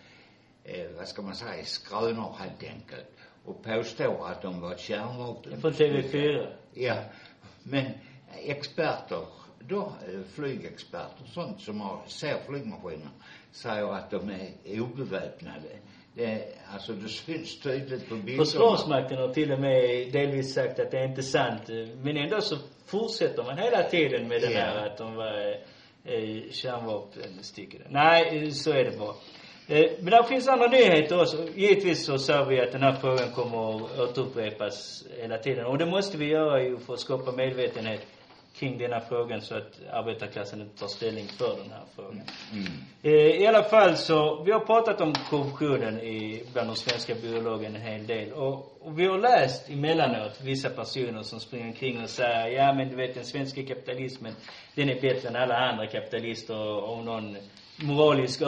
S2: eh, vad ska man säga, skrönor helt enkelt. Och påstår att de var kärnvapen.
S3: Från TV4.
S2: Ja. Men experter, då, eh, flygexperter, sånt som har, ser flygmaskiner, säger att de är obeväpnade. Det, alltså det syns tydligt på bilderna.
S3: Försvarsmakten har till och med delvis sagt att det är inte sant. Men ändå så fortsätter man hela tiden med det
S2: Ja.
S3: här att de var eh, kärnvapenstyckade. Nej, så är det bara. Eh, men där finns andra nyheter också. Givetvis så sa vi att den här frågan kommer att återupprepas hela tiden. Och det måste vi göra ju för att skapa medvetenhet kring den här frågan så att arbetarklassen inte tar ställning för den här frågan.
S2: Mm.
S3: Eh, I alla fall så, vi har pratat om korruptionen i, bland de svenska bolagen en hel del. Och, och vi har läst emellanåt vissa personer som springer omkring och säger, ja men du vet den svenska kapitalismen, den är bättre än alla andra kapitalister och någon moralisk <laughs>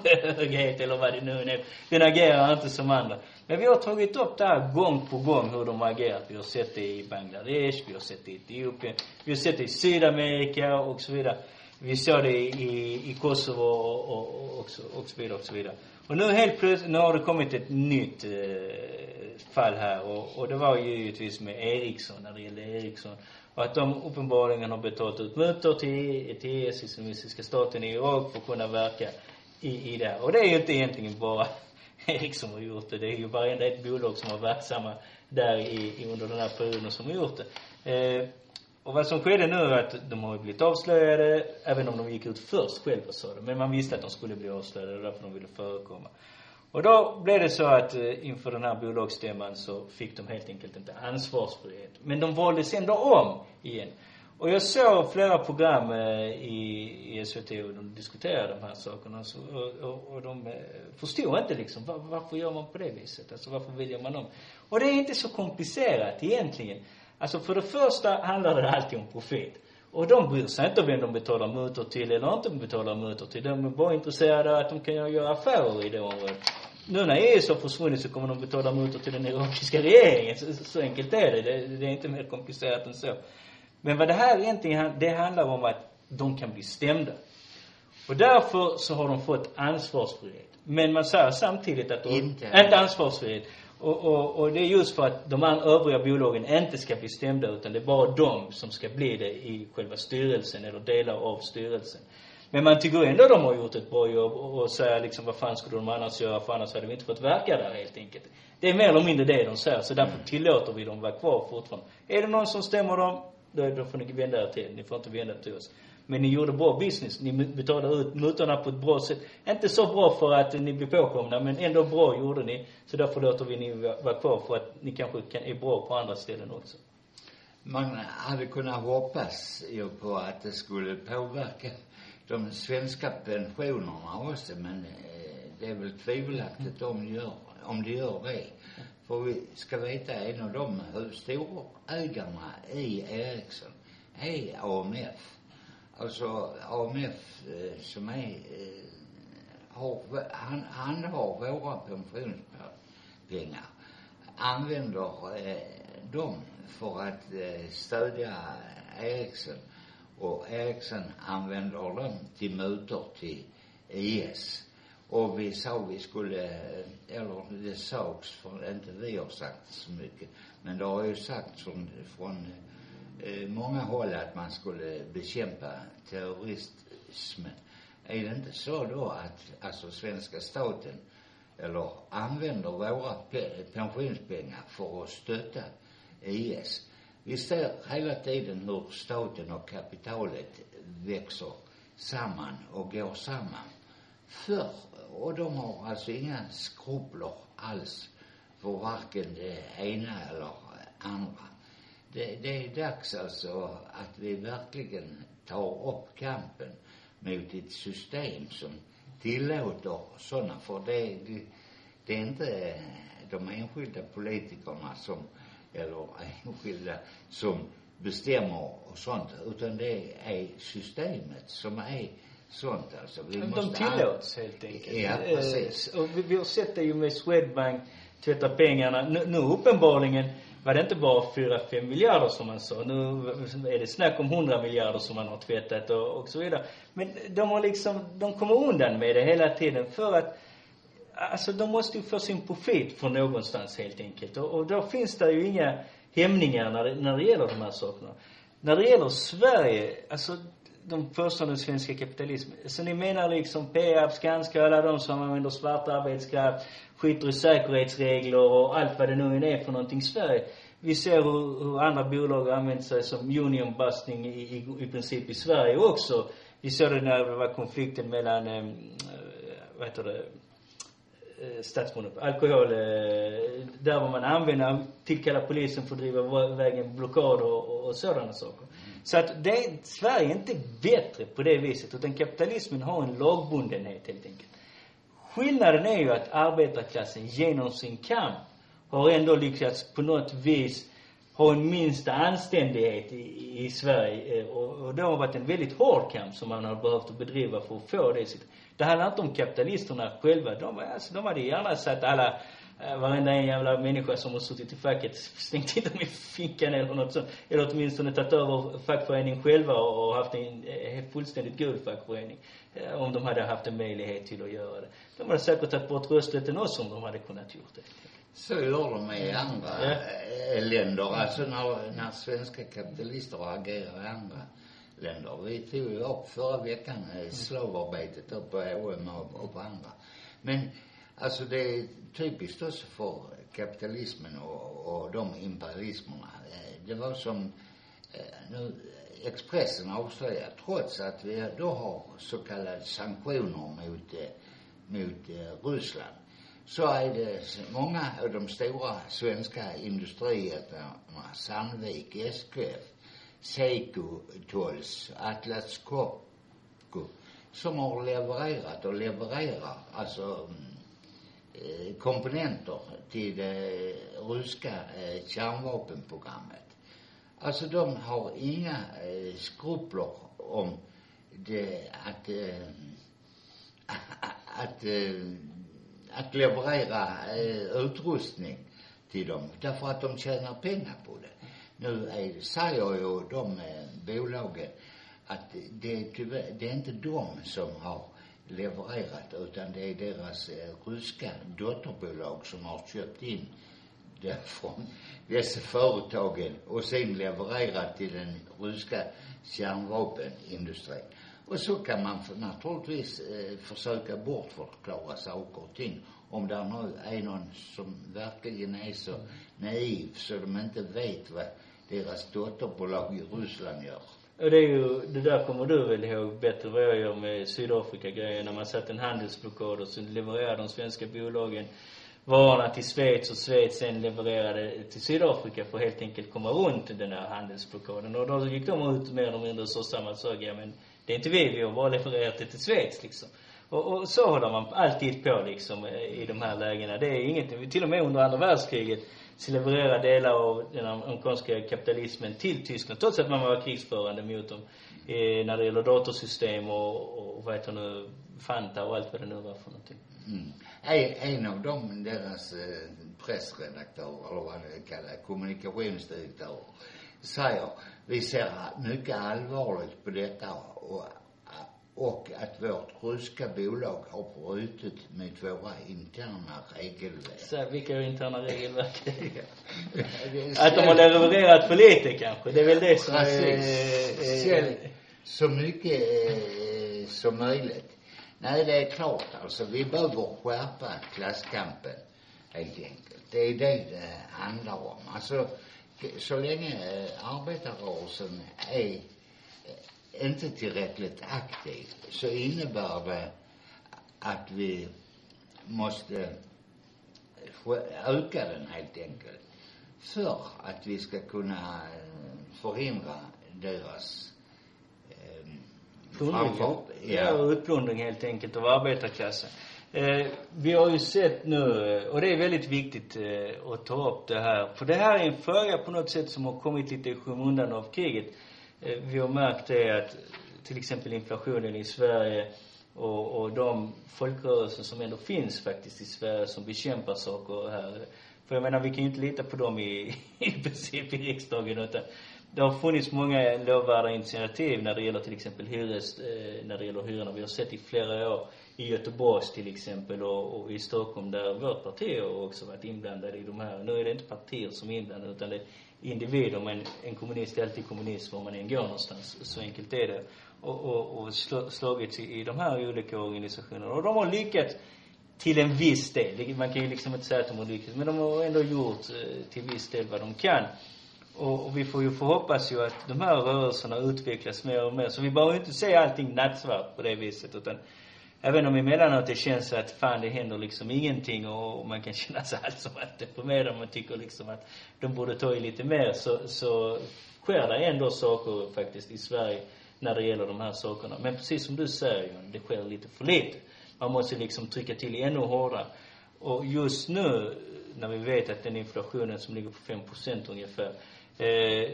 S3: överhöghet eller vad det nu är. Den agerar inte som andra. Men vi har tagit upp det här gång på gång hur de har agerat. Vi har sett det i Bangladesh, vi har sett det i Etiopien, vi har sett det i Sydamerika och så vidare. Vi såg det i, i Kosovo och, och, och, så, och så vidare och så vidare. Och nu helt plötsligt, nu har det kommit ett nytt eh, fall här och, och det var ju givetvis med Ericsson, när det gällde Ericsson. Och att de uppenbarligen har betalat ut mutor till, till IS, Islamistiska staten i Irak för att kunna verka i, i det här. Och det är ju inte egentligen bara Ericsson har gjort det. Det är ju varenda ett bolag som var verksamma där i, i under den här perioden som har gjort det. Eh, och vad som skedde nu är att de har ju blivit avslöjade, även om de gick ut först själva sa det. Men man visste att de skulle bli avslöjade, och därför de ville förekomma. Och då blev det så att eh, inför den här bolagsstämman så fick de helt enkelt inte ansvarsfrihet. Men de valdes ändå om igen. Och jag såg flera program eh, i, i SVT och de diskuterade de här sakerna så, och, och, och de eh, förstod inte liksom var, varför gör man på det viset? Alltså varför väljer man dem? Och det är inte så komplicerat egentligen. Alltså för det första handlar det alltid om profit. Och de bryr sig inte om vem de betalar mutor till eller inte betalar mutor till. De är bara intresserade av att de kan göra affärer i det området. Nu när EUS har försvunnit så kommer de betala mutor till den irakiska regeringen. Så, så enkelt är det. det. Det är inte mer komplicerat än så. Men vad det här egentligen, det handlar om att de kan bli stämda. Och därför så har de fått ansvarsfrihet. Men man säger samtidigt att de,
S2: Inte.
S3: inte ansvarsfrihet. Och, och, och det är just för att de andra övriga bolagen inte ska bli stämda utan det är bara de som ska bli det i själva styrelsen eller delar av styrelsen. Men man tycker ändå de har gjort ett bra jobb och, och säger liksom vad fan skulle de annars göra för annars hade vi inte fått verka där helt enkelt. Det är mer eller mindre det de säger så därför tillåter vi dem vara kvar fortfarande. Är det någon som stämmer dem, då, då får ni vända er till, ni får inte vända er till oss. Men ni gjorde bra business. Ni betalade ut mutorna på ett bra sätt. Inte så bra för att ni blev påkomna, men ändå bra gjorde ni. Så därför låter vi ni vara kvar för att ni kanske kan, är bra på andra ställen också.
S2: Man hade kunnat hoppas ju på att det skulle påverka de svenska pensionerna också, men eh, det är väl tvivelaktigt om, gör, om det gör det. För vi ska veta, en av de storägarna i Ericsson är AMF. Alltså AMF eh, som är, eh, har, han, han har våra pensionspengar använder eh, dem för att eh, stödja Ericsson och Ericsson använder dem till mutor till IS. Och vi sa vi skulle, eller det sades, för inte vi har sagt så mycket, men det har ju sagts från, från eh, många håll att man skulle bekämpa terrorismen. Är det inte så då att, alltså svenska staten, eller använder våra pe- pensionspengar för att stötta IS. Vi ser hela tiden hur staten och kapitalet växer samman och går samman. Förr, och de har alltså inga skrupler alls för varken det ena eller andra. Det, det är dags alltså att vi verkligen tar upp kampen mot ett system som tillåter sådana, för det, det, det är inte de enskilda politikerna som, eller enskilda som bestämmer och sånt, utan det är systemet som är sånt alltså. Vi måste
S3: de
S2: all-
S3: tillåts helt enkelt.
S2: Ja, precis.
S3: Eh, Och vi, vi har sett det ju med Swedbank tvätta pengarna. Nu, nu uppenbarligen var det inte bara 4-5 miljarder som man sa. Nu är det snack om 100 miljarder som man har tvättat och, och så vidare. Men de har liksom, de kommer undan med det hela tiden för att Alltså de måste ju få sin profit från någonstans helt enkelt. Och, och då finns det ju inga hämningar när det, när det gäller de här sakerna. När det gäller Sverige, alltså de påstår den svenska kapitalismen. Så ni menar liksom Peab, Skanska, alla de som använder svart arbetskraft, skiter i säkerhetsregler och allt vad det nu är för någonting i Sverige. Vi ser hur, hur andra bolag har använt sig som union busting i, i, i princip i Sverige också. Vi såg det när det var konflikten mellan, eh, eh vad heter det, eh, statsmonopol, alkohol, eh, där var man använde, tillkalla polisen för att driva vägen blockad och, och, och sådana saker. Så att det, Sverige är inte bättre på det viset, utan kapitalismen har en lagbundenhet helt enkelt. Skillnaden är ju att arbetarklassen genom sin kamp har ändå lyckats på något vis ha en minsta anständighet i, i Sverige. Eh, och, och det har varit en väldigt hård kamp som man har behövt att bedriva för att få det. Det handlar inte om kapitalisterna själva. De, alltså, de hade gärna satt alla, varenda en jävla människa som har suttit i facket, stängt in dem i finkan eller något sånt. Eller åtminstone tagit över fackföreningen själva och haft en eh, fullständigt god fackförening. eh, Om de hade haft en möjlighet till att göra det. De hade säkert tagit bort rösträtten också om de hade kunnat gjort det.
S2: Så gör de i andra
S3: Ja.
S2: eh, länder. Alltså när, när svenska kapitalister agerar i andra länder. Vi tog ju upp förra veckan eh, slavarbetet upp på OM och, på andra. Men alltså det typiskt också för kapitalismen och, och de imperialismerna. Eh, det var som eh, nu Expressen avslöjar, trots att vi då har så kallade sanktioner mot, eh, mot Ryssland så är det många av de stora svenska industrijättarna, Sandvik, SKF, Seiko Tools, Atlas Copco, som har levererat och levererar alltså mm, Eh, komponenter till det ryska eh, kärnvapenprogrammet. Alltså de har inga eh, skrupler om det, att, <laughs> att, att leverera utrustning till dem. Därför att de tjänar pengar på det. Nu är, säger ju de bolagen att det är tyvärr, det är inte de som har levererat utan det är deras eh, ryska dotterbolag som har köpt in det <laughs> från dessa företagen och sen levererat till den ryska kärnvapenindustrin. Och så kan man naturligtvis eh, försöka bortförklara saker och ting. Om det nu är någon som verkligen är så naiv så de inte vet vad deras dotterbolag i Ryssland gör.
S3: Och det är ju, det där kommer du väl ihåg bättre vad jag gör med Sydafrika-grejen. När man satte en handelsblockad och så levererade de svenska bolagen varorna till Schweiz och Schweiz sen levererade till Sydafrika för att helt enkelt komma runt den här handelsblockaden. Och då gick de ut mer eller mindre och sa samma sak. Ja men det är inte vi, vi har bara levererat det till Schweiz liksom. Och, och så håller man alltid på liksom i de här lägena. Det är inget, till och med under andra världskriget så levererade delar av den amerikanska kapitalismen till Tyskland trots att man var krigsförande mot dem. Eh, när det gäller datorsystem och, och vad heter nu, Fanta och allt vad det nu var för någonting.
S2: Mm. En, en av dem, deras eh, pressredaktörer, eller vad det kallas, kommunikationsdirektörer, säger vi ser mycket allvarligt på detta och, och att vårt ryska bolag har brutit mot våra interna regelverk.
S3: Så vilka interna regelverk <laughs> Att de har levererat för lite kanske. Det är väl det som är,
S2: Precis.
S3: är,
S2: så mycket eh, som möjligt. Nej, det är klart alltså. Vi behöver skärpa klasskampen, helt enkelt. Det är det det handlar om. Alltså, så länge eh, arbetarrörelsen är inte tillräckligt aktiv så innebär det att vi måste öka den helt enkelt. För att vi ska kunna eh, förhindra deras eh,
S3: Plundring. Ja, utplundring helt enkelt av arbetarklassen. Eh, vi har ju sett nu, eh, och det är väldigt viktigt eh, att ta upp det här. För det här är en fråga på något sätt som har kommit lite i skymundan av kriget. Eh, vi har märkt det att till exempel inflationen i Sverige och, och de folkrörelser som ändå finns faktiskt i Sverige som bekämpar saker här. För jag menar, vi kan ju inte lita på dem i, <laughs> i princip i riksdagen utan det har funnits många lovvärda initiativ när det gäller till exempel hyres, eh, när det gäller hyrorna. Vi har sett i flera år i Göteborg till exempel och, och i Stockholm där vårt parti har också varit inblandade i de här. Nu är det inte partier som är inblandade utan det är individer men en kommunist är alltid kommunist var man än går någonstans. Så enkelt är det. Och, och, och slagits i, i de här olika organisationerna. Och de har lyckats till en viss del. Man kan ju liksom inte säga att de har lyckats, men de har ändå gjort eh, till viss del vad de kan. Och, och vi får ju förhoppas ju att de här rörelserna utvecklas mer och mer. Så vi behöver ju inte se allting nattsvart på det viset, utan även om emellanåt det känns att fan det händer liksom ingenting och, man kan <laughs> känna sig allt som att deprimerad och man tycker liksom att de borde ta i lite mer så, så sker det ändå saker faktiskt i Sverige när det gäller de här sakerna. Men precis som du säger det sker lite för lite. Man måste liksom trycka till ännu hårdare. Och just nu, när vi vet att den inflationen som ligger på 5 procent ungefär, eh,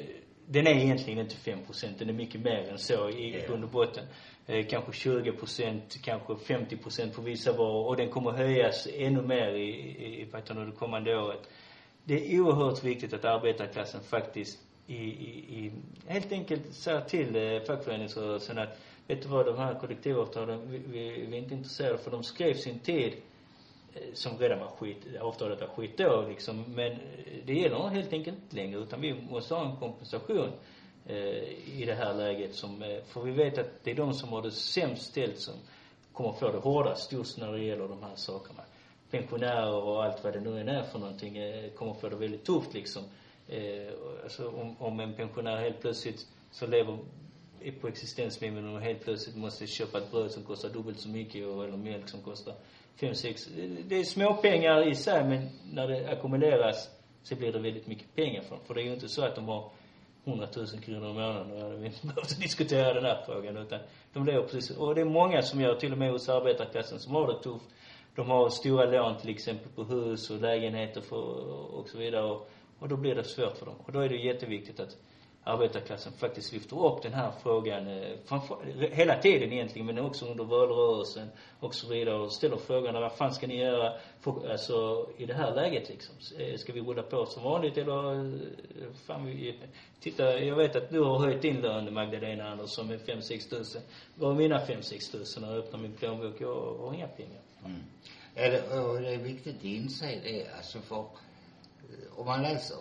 S3: den är egentligen inte 5 procent, den är mycket mer än så i
S2: Ja.
S3: grund och botten. Eh, kanske 20 procent, kanske 50 procent på vissa varor och den kommer höjas ännu mer i, i, i under det, kommande året. Det är oerhört viktigt att arbetarklassen faktiskt i, i, i helt enkelt säger till eh, fackföreningsrörelsen att vet du vad, de här kollektivavtalen, vi, vi, vi är inte intresserade för de skrev sin tid eh, som redan var skit, avtalet var skit då liksom. Men eh, det gäller helt enkelt inte längre utan vi måste ha en kompensation eh, Eh, i det här läget som, eh, för vi vet att det är de som har det sämst ställt som kommer få det hårdast just när det gäller de här sakerna. Pensionärer och allt vad det nu än är för någonting eh, kommer få det väldigt tufft liksom. Eh, alltså om, om en pensionär helt plötsligt så lever på existensminimum och helt plötsligt måste köpa ett bröd som kostar dubbelt så mycket och, eller mjölk som kostar fem, sex. Det- Det är små pengar i sig men när det ackumuleras så blir det väldigt mycket pengar för dem. För det är ju inte så att de har 100 000 kronor i månaden Då hade <laughs> vi inte behövt diskutera den här frågan utan de lever precis, och det är många som gör, till och med hos arbetarklassen, som har det tufft. De har stora lån till exempel på hus och lägenheter för, och så vidare och, och då blir det svårt för dem. Och då är det jätteviktigt att arbetarklassen faktiskt lyfter upp den här frågan, eh, framför, hela tiden egentligen, men också under valrörelsen och så vidare och ställer frågan, vad fan ska ni göra för, alltså, i det här läget liksom? Eh, ska vi rulla på som vanligt eller, eh, fan vi, titta, jag vet att du har höjt din lön Magdalena Andersson med 5-6 tusen. Var är mina 5-6 tusen och jag öppnar min plånbok, jag har inga pengar.
S2: Mm. Ja, det, och det är viktigt att inse det, alltså för om man läser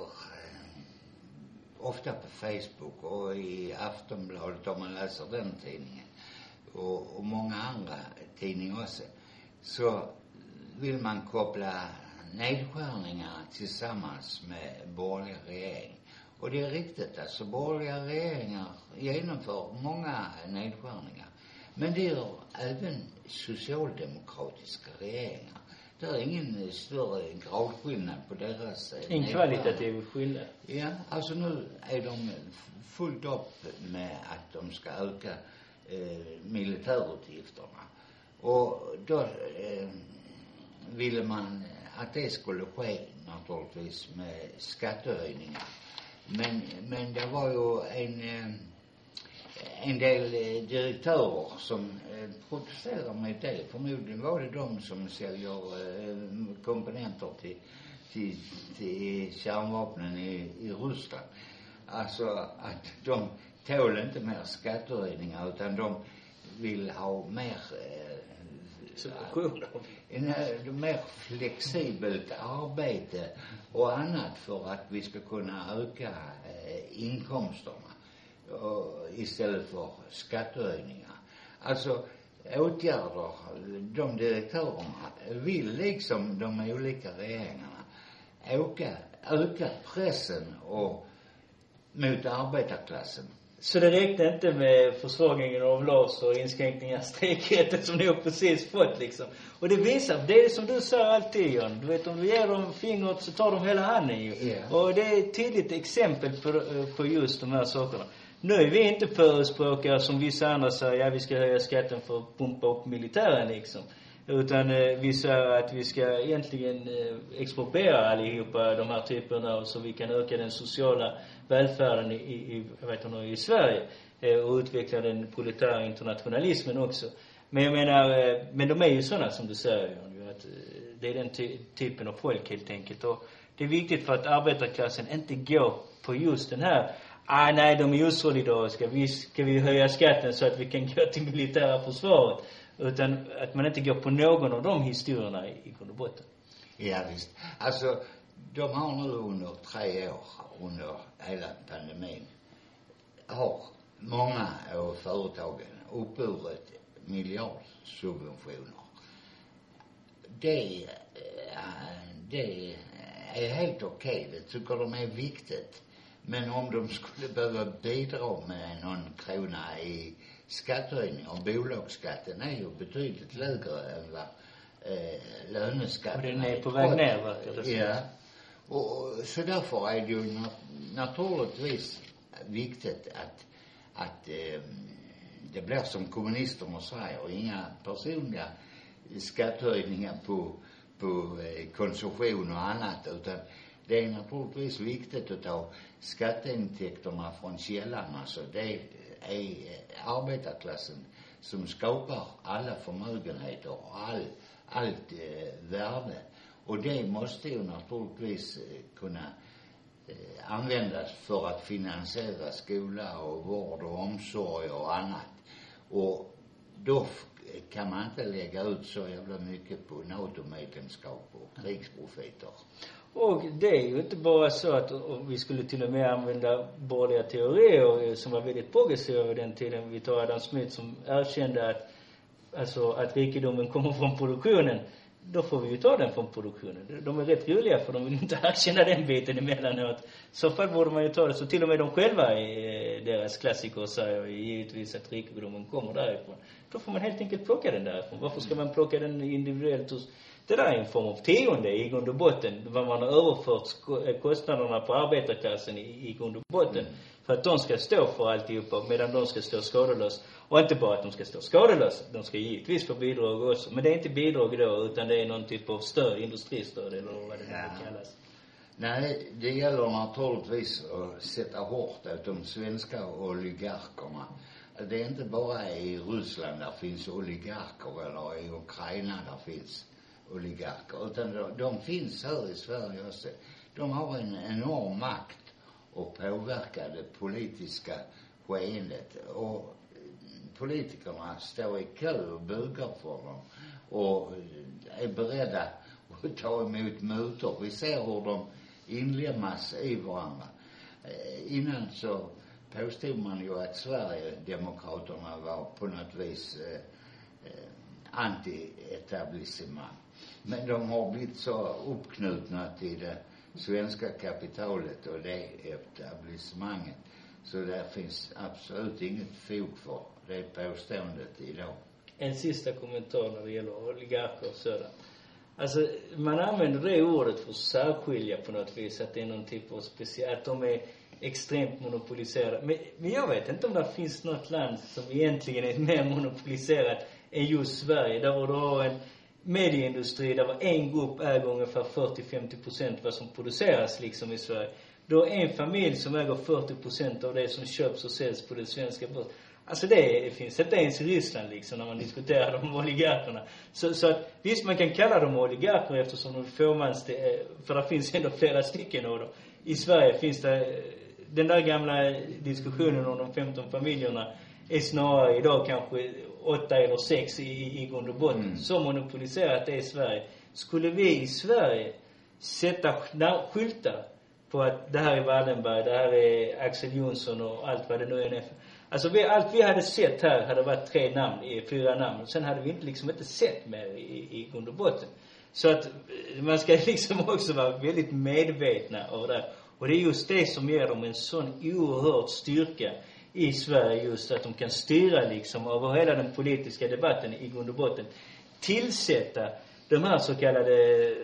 S2: ofta på Facebook och i Aftonbladet om man läser den tidningen och, och många andra tidningar också, så vill man koppla nedskärningar tillsammans med borgerliga regering. Och det är riktigt, alltså borgerliga regeringar genomför många nedskärningar. Men det gör även socialdemokratiska regeringar. Det är ingen eh, större gradskillnad på deras eh,
S3: En kvalitativ skillnad.
S2: Ja, alltså nu är de fullt upp med att de ska öka eh, militärutgifterna. Och då eh, ville man att det skulle ske naturligtvis med skattehöjningar. Men, men det var ju en, eh, en del eh, direktörer som eh, protesterade mot det. Förmodligen var det de som säljer eh, komponenter till, till, till kärnvapnen i, i Ryssland. Alltså att de tål inte mer skattehöjningar utan de vill ha mer eh,
S3: Subventioner.
S2: en, mer flexibelt arbete och annat för att vi ska kunna öka eh, inkomsterna istället för skattehöjningar. Alltså åtgärder, de direktörerna vill liksom de olika regeringarna öka, öka pressen och mot arbetarklassen.
S3: Så det räckte inte med försvagningen av LAS och inskränkningar i strejkrätten som ni har precis fått liksom. Och det visar, det är som du säger alltid John. Du vet om du ger dem fingret så tar de hela handen ju.
S2: Ja.
S3: Och det är ett tydligt exempel på, på just de här sakerna. Nu är vi inte förespråkare som vissa andra säger, ja vi ska höja skatten för att pumpa upp militären liksom. Utan eh, vi säger att vi ska egentligen eh, expropriera allihopa de här typerna så vi kan öka den sociala välfärden i, i, vet inte, i Sverige. Eh, och utveckla den proletära internationalismen också. Men jag menar, eh, men de är ju sådana som du säger Jan, ju, att eh, det är den ty typen av folk helt enkelt. Och det är viktigt för att arbetarklassen inte går på just den här Ah, nej, de är osolidariska. Vi ska vi höja skatten så att vi kan <laughs> gå till militära försvaret. Utan att man inte går på någon av de historierna i, grund och botten.
S2: Ja, visst. Alltså, de har nu under tre år, under hela pandemin, har många av företagen uppburit miljardsubventioner. Det, eh, det är helt okej. Det tycker de är viktigt. Men om de skulle behöva bidra med någon krona i skattehöjning, och bolagsskatten är ju betydligt lägre än vad eh, löneskatten
S3: Och den är på väg ner.
S2: Ja. Och, och så därför är det ju na- naturligtvis viktigt att, att eh, det blir som kommunisterna säger, inga personliga skattehöjningar på, på eh, konsumtion och annat utan det är naturligtvis viktigt att ta skatteintäkterna från källan. Alltså det är eh, arbetarklassen som skapar alla förmögenheter och all, allt eh, värde. Och det måste ju naturligtvis eh, kunna eh, användas för att finansiera skola och vård och omsorg och annat. Och då kan man inte lägga ut så jävla mycket på NATO-medlemskap och krigsprofiter.
S3: Och det är ju inte bara så att och vi skulle till och med använda borgerliga teorier eh, som var väldigt progressiva vid den tiden. Vi tar Adam Smith som erkände att, alltså att rikedomen kommer från produktionen. Då får vi ju ta den från produktionen. De är rätt roliga för de vill inte <laughs> erkänna den biten emellanåt. I så fall borde man ju ta det. Så till och med de själva i deras klassiker säger ju givetvis att rikedomen kommer därifrån. Då får man helt enkelt plocka den därifrån. Varför ska man plocka den individuellt hos det där är en form av tionde i grund och botten. Vad man har överfört eh, kostnaderna på arbetarklassen i, i grund och botten. För att de ska stå för alltihopa medan de ska stå skadeslösa. Och inte bara att de ska stå skadeslösa, de ska givetvis få bidrag också. Men det är inte bidrag då, utan det är någon typ av stöd, industristöd eller vad det nu
S2: Ja.
S3: kallas.
S2: Nej, det gäller naturligtvis att sätta hårt åt de svenska oligarkerna. Det är inte bara i Ryssland där finns oligarker eller i Ukraina där finns oligarker. Utan de, de finns här i Sverige också. De har en enorm makt att påverka det politiska skeendet. Och politikerna står i kö och bugar för dem och är beredda att ta emot mutor. Vi ser hur de inlemmas i varandra. Eh, innan så påstod man ju att Sverigedemokraterna var på något vis eh, eh, anti-etablissemang. Men de har blivit så uppknutna till det svenska kapitalet och det etablissemanget. Så där finns absolut inget fog för det påståendet idag.
S3: En sista kommentar när det gäller oligarker och sådant. Alltså, man använder det ordet för att särskilja på något vis, att det är någon typ av speciell, att de är extremt monopoliserade. Men, men jag vet inte om det finns något land som egentligen är mer monopoliserat än just Sverige. Där du har en medieindustri där var en grupp äger ungefär 40-50 procent vad som produceras liksom i Sverige. Då en familj som äger 40 procent av det som köps och säljs på den svenska börsen. Alltså det finns inte ens i Ryssland liksom när man diskuterar de <laughs> oligarkerna. Så, så att visst man kan kalla dem oligarker eftersom de är fåmans, för det finns ändå flera stycken av dem. I Sverige finns det, eh, den där gamla diskussionen om de 15 familjerna är snarare idag kanske åtta eller sex i, i, i grund och botten.
S2: Mm.
S3: Så monopoliserat det är i Sverige. Skulle vi i Sverige sätta sk- skyltar på att det här är Wallenberg, det här är Axel Jonsson och allt vad det nu är. Alltså vi, allt vi hade sett här hade varit tre namn, i fyra namn. Och sen hade vi inte, liksom inte sett mer i, i grund och botten. Så att eh, man ska <laughs> liksom också vara väldigt medvetna av det. Och det är just det som ger dem en sån oerhörd styrka i Sverige just att de kan styra liksom över hela den politiska debatten i grund och botten. Tillsätta de här så kallade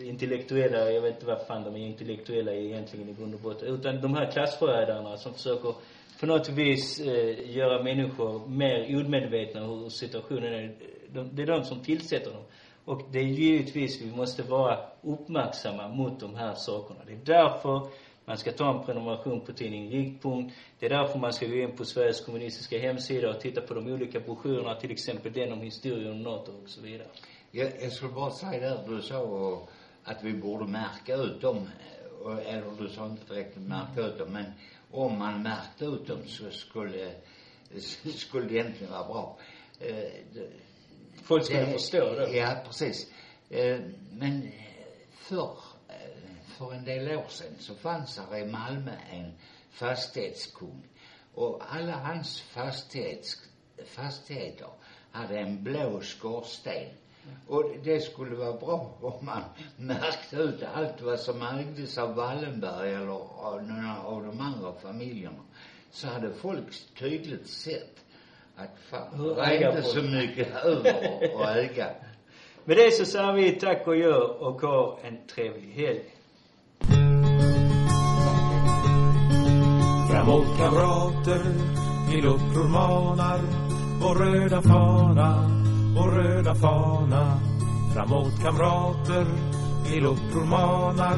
S3: intellektuella, jag vet inte vad fan de är intellektuella egentligen i grund och botten, utan de här klassförrädarna som försöker på något vis eh, göra människor mer omedvetna hur situationen är. De, det är de som tillsätter dem. Och det är givetvis, vi måste vara uppmärksamma mot de här sakerna. Det är därför man ska ta en prenumeration på tidningen Riktpunkt. Det är därför man ska gå in på Sveriges kommunistiska hemsida och titta på de olika broschyrerna, till exempel den om historien om NATO och så vidare.
S2: Jag, jag skulle bara säga där, du sa att vi borde märka ut dem. Och, eller du sa inte direkt märka ut dem, men om man märkte ut dem så skulle, <laughs> skulle det egentligen vara bra. Eh, det,
S3: Folk skulle
S2: det-
S3: förstå det.
S2: Ja, precis. Eh, men förr, för en del år sedan, så fanns här i Malmö en fastighetskung. Och alla hans fastighets, fastigheter hade en blå skorsten. Och det skulle vara bra <laughs> om man märkte ut allt vad som ägdes av Wallenberg eller av några av de andra familjerna. Så hade folk tydligt sett att fan, det är inte så mycket över att <laughs> äga.
S3: Med det så säger vi tack och gör och ha en trevlig helg.
S1: Framåt kamrater, till uppror manar vår röda fana, vår röda fana. Framåt kamrater, till uppror manar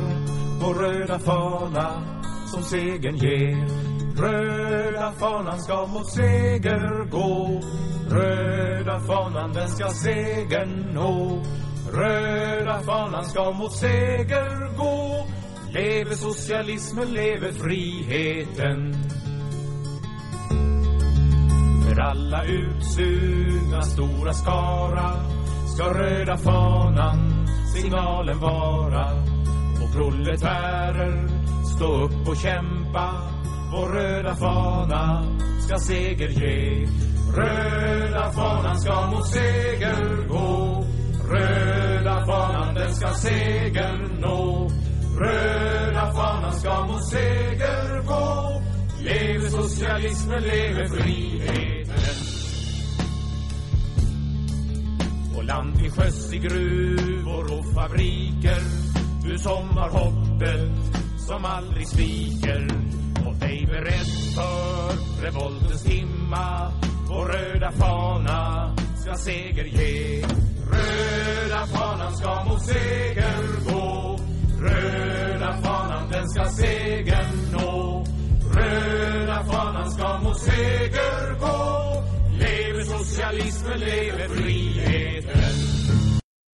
S1: vår röda fana som segern ger. Röda fanan ska mot seger gå. Röda fanan den ska segern nå. Röda fanan ska mot seger gå. Leve socialismen, leve friheten. För alla utsugna stora skara ska röda fanan signalen vara. Och proletärer, stå upp och kämpa. Vår röda fana ska seger ge. Röda fanan ska mot seger gå. Röda fanan den ska seger nå. Röda fanan ska mot seger gå. Leve socialismen, leve friheten. Och land till sjöss i gruvor och fabriker. Du som har hoppet som aldrig sviker. Och dig beredd för revoltens timma Vår röda fana ska seger ge Röda fanan ska mot seger gå Röda fanan den ska segern nå. Röda fanan ska mot seger gå. Leve socialismen, leve friheten.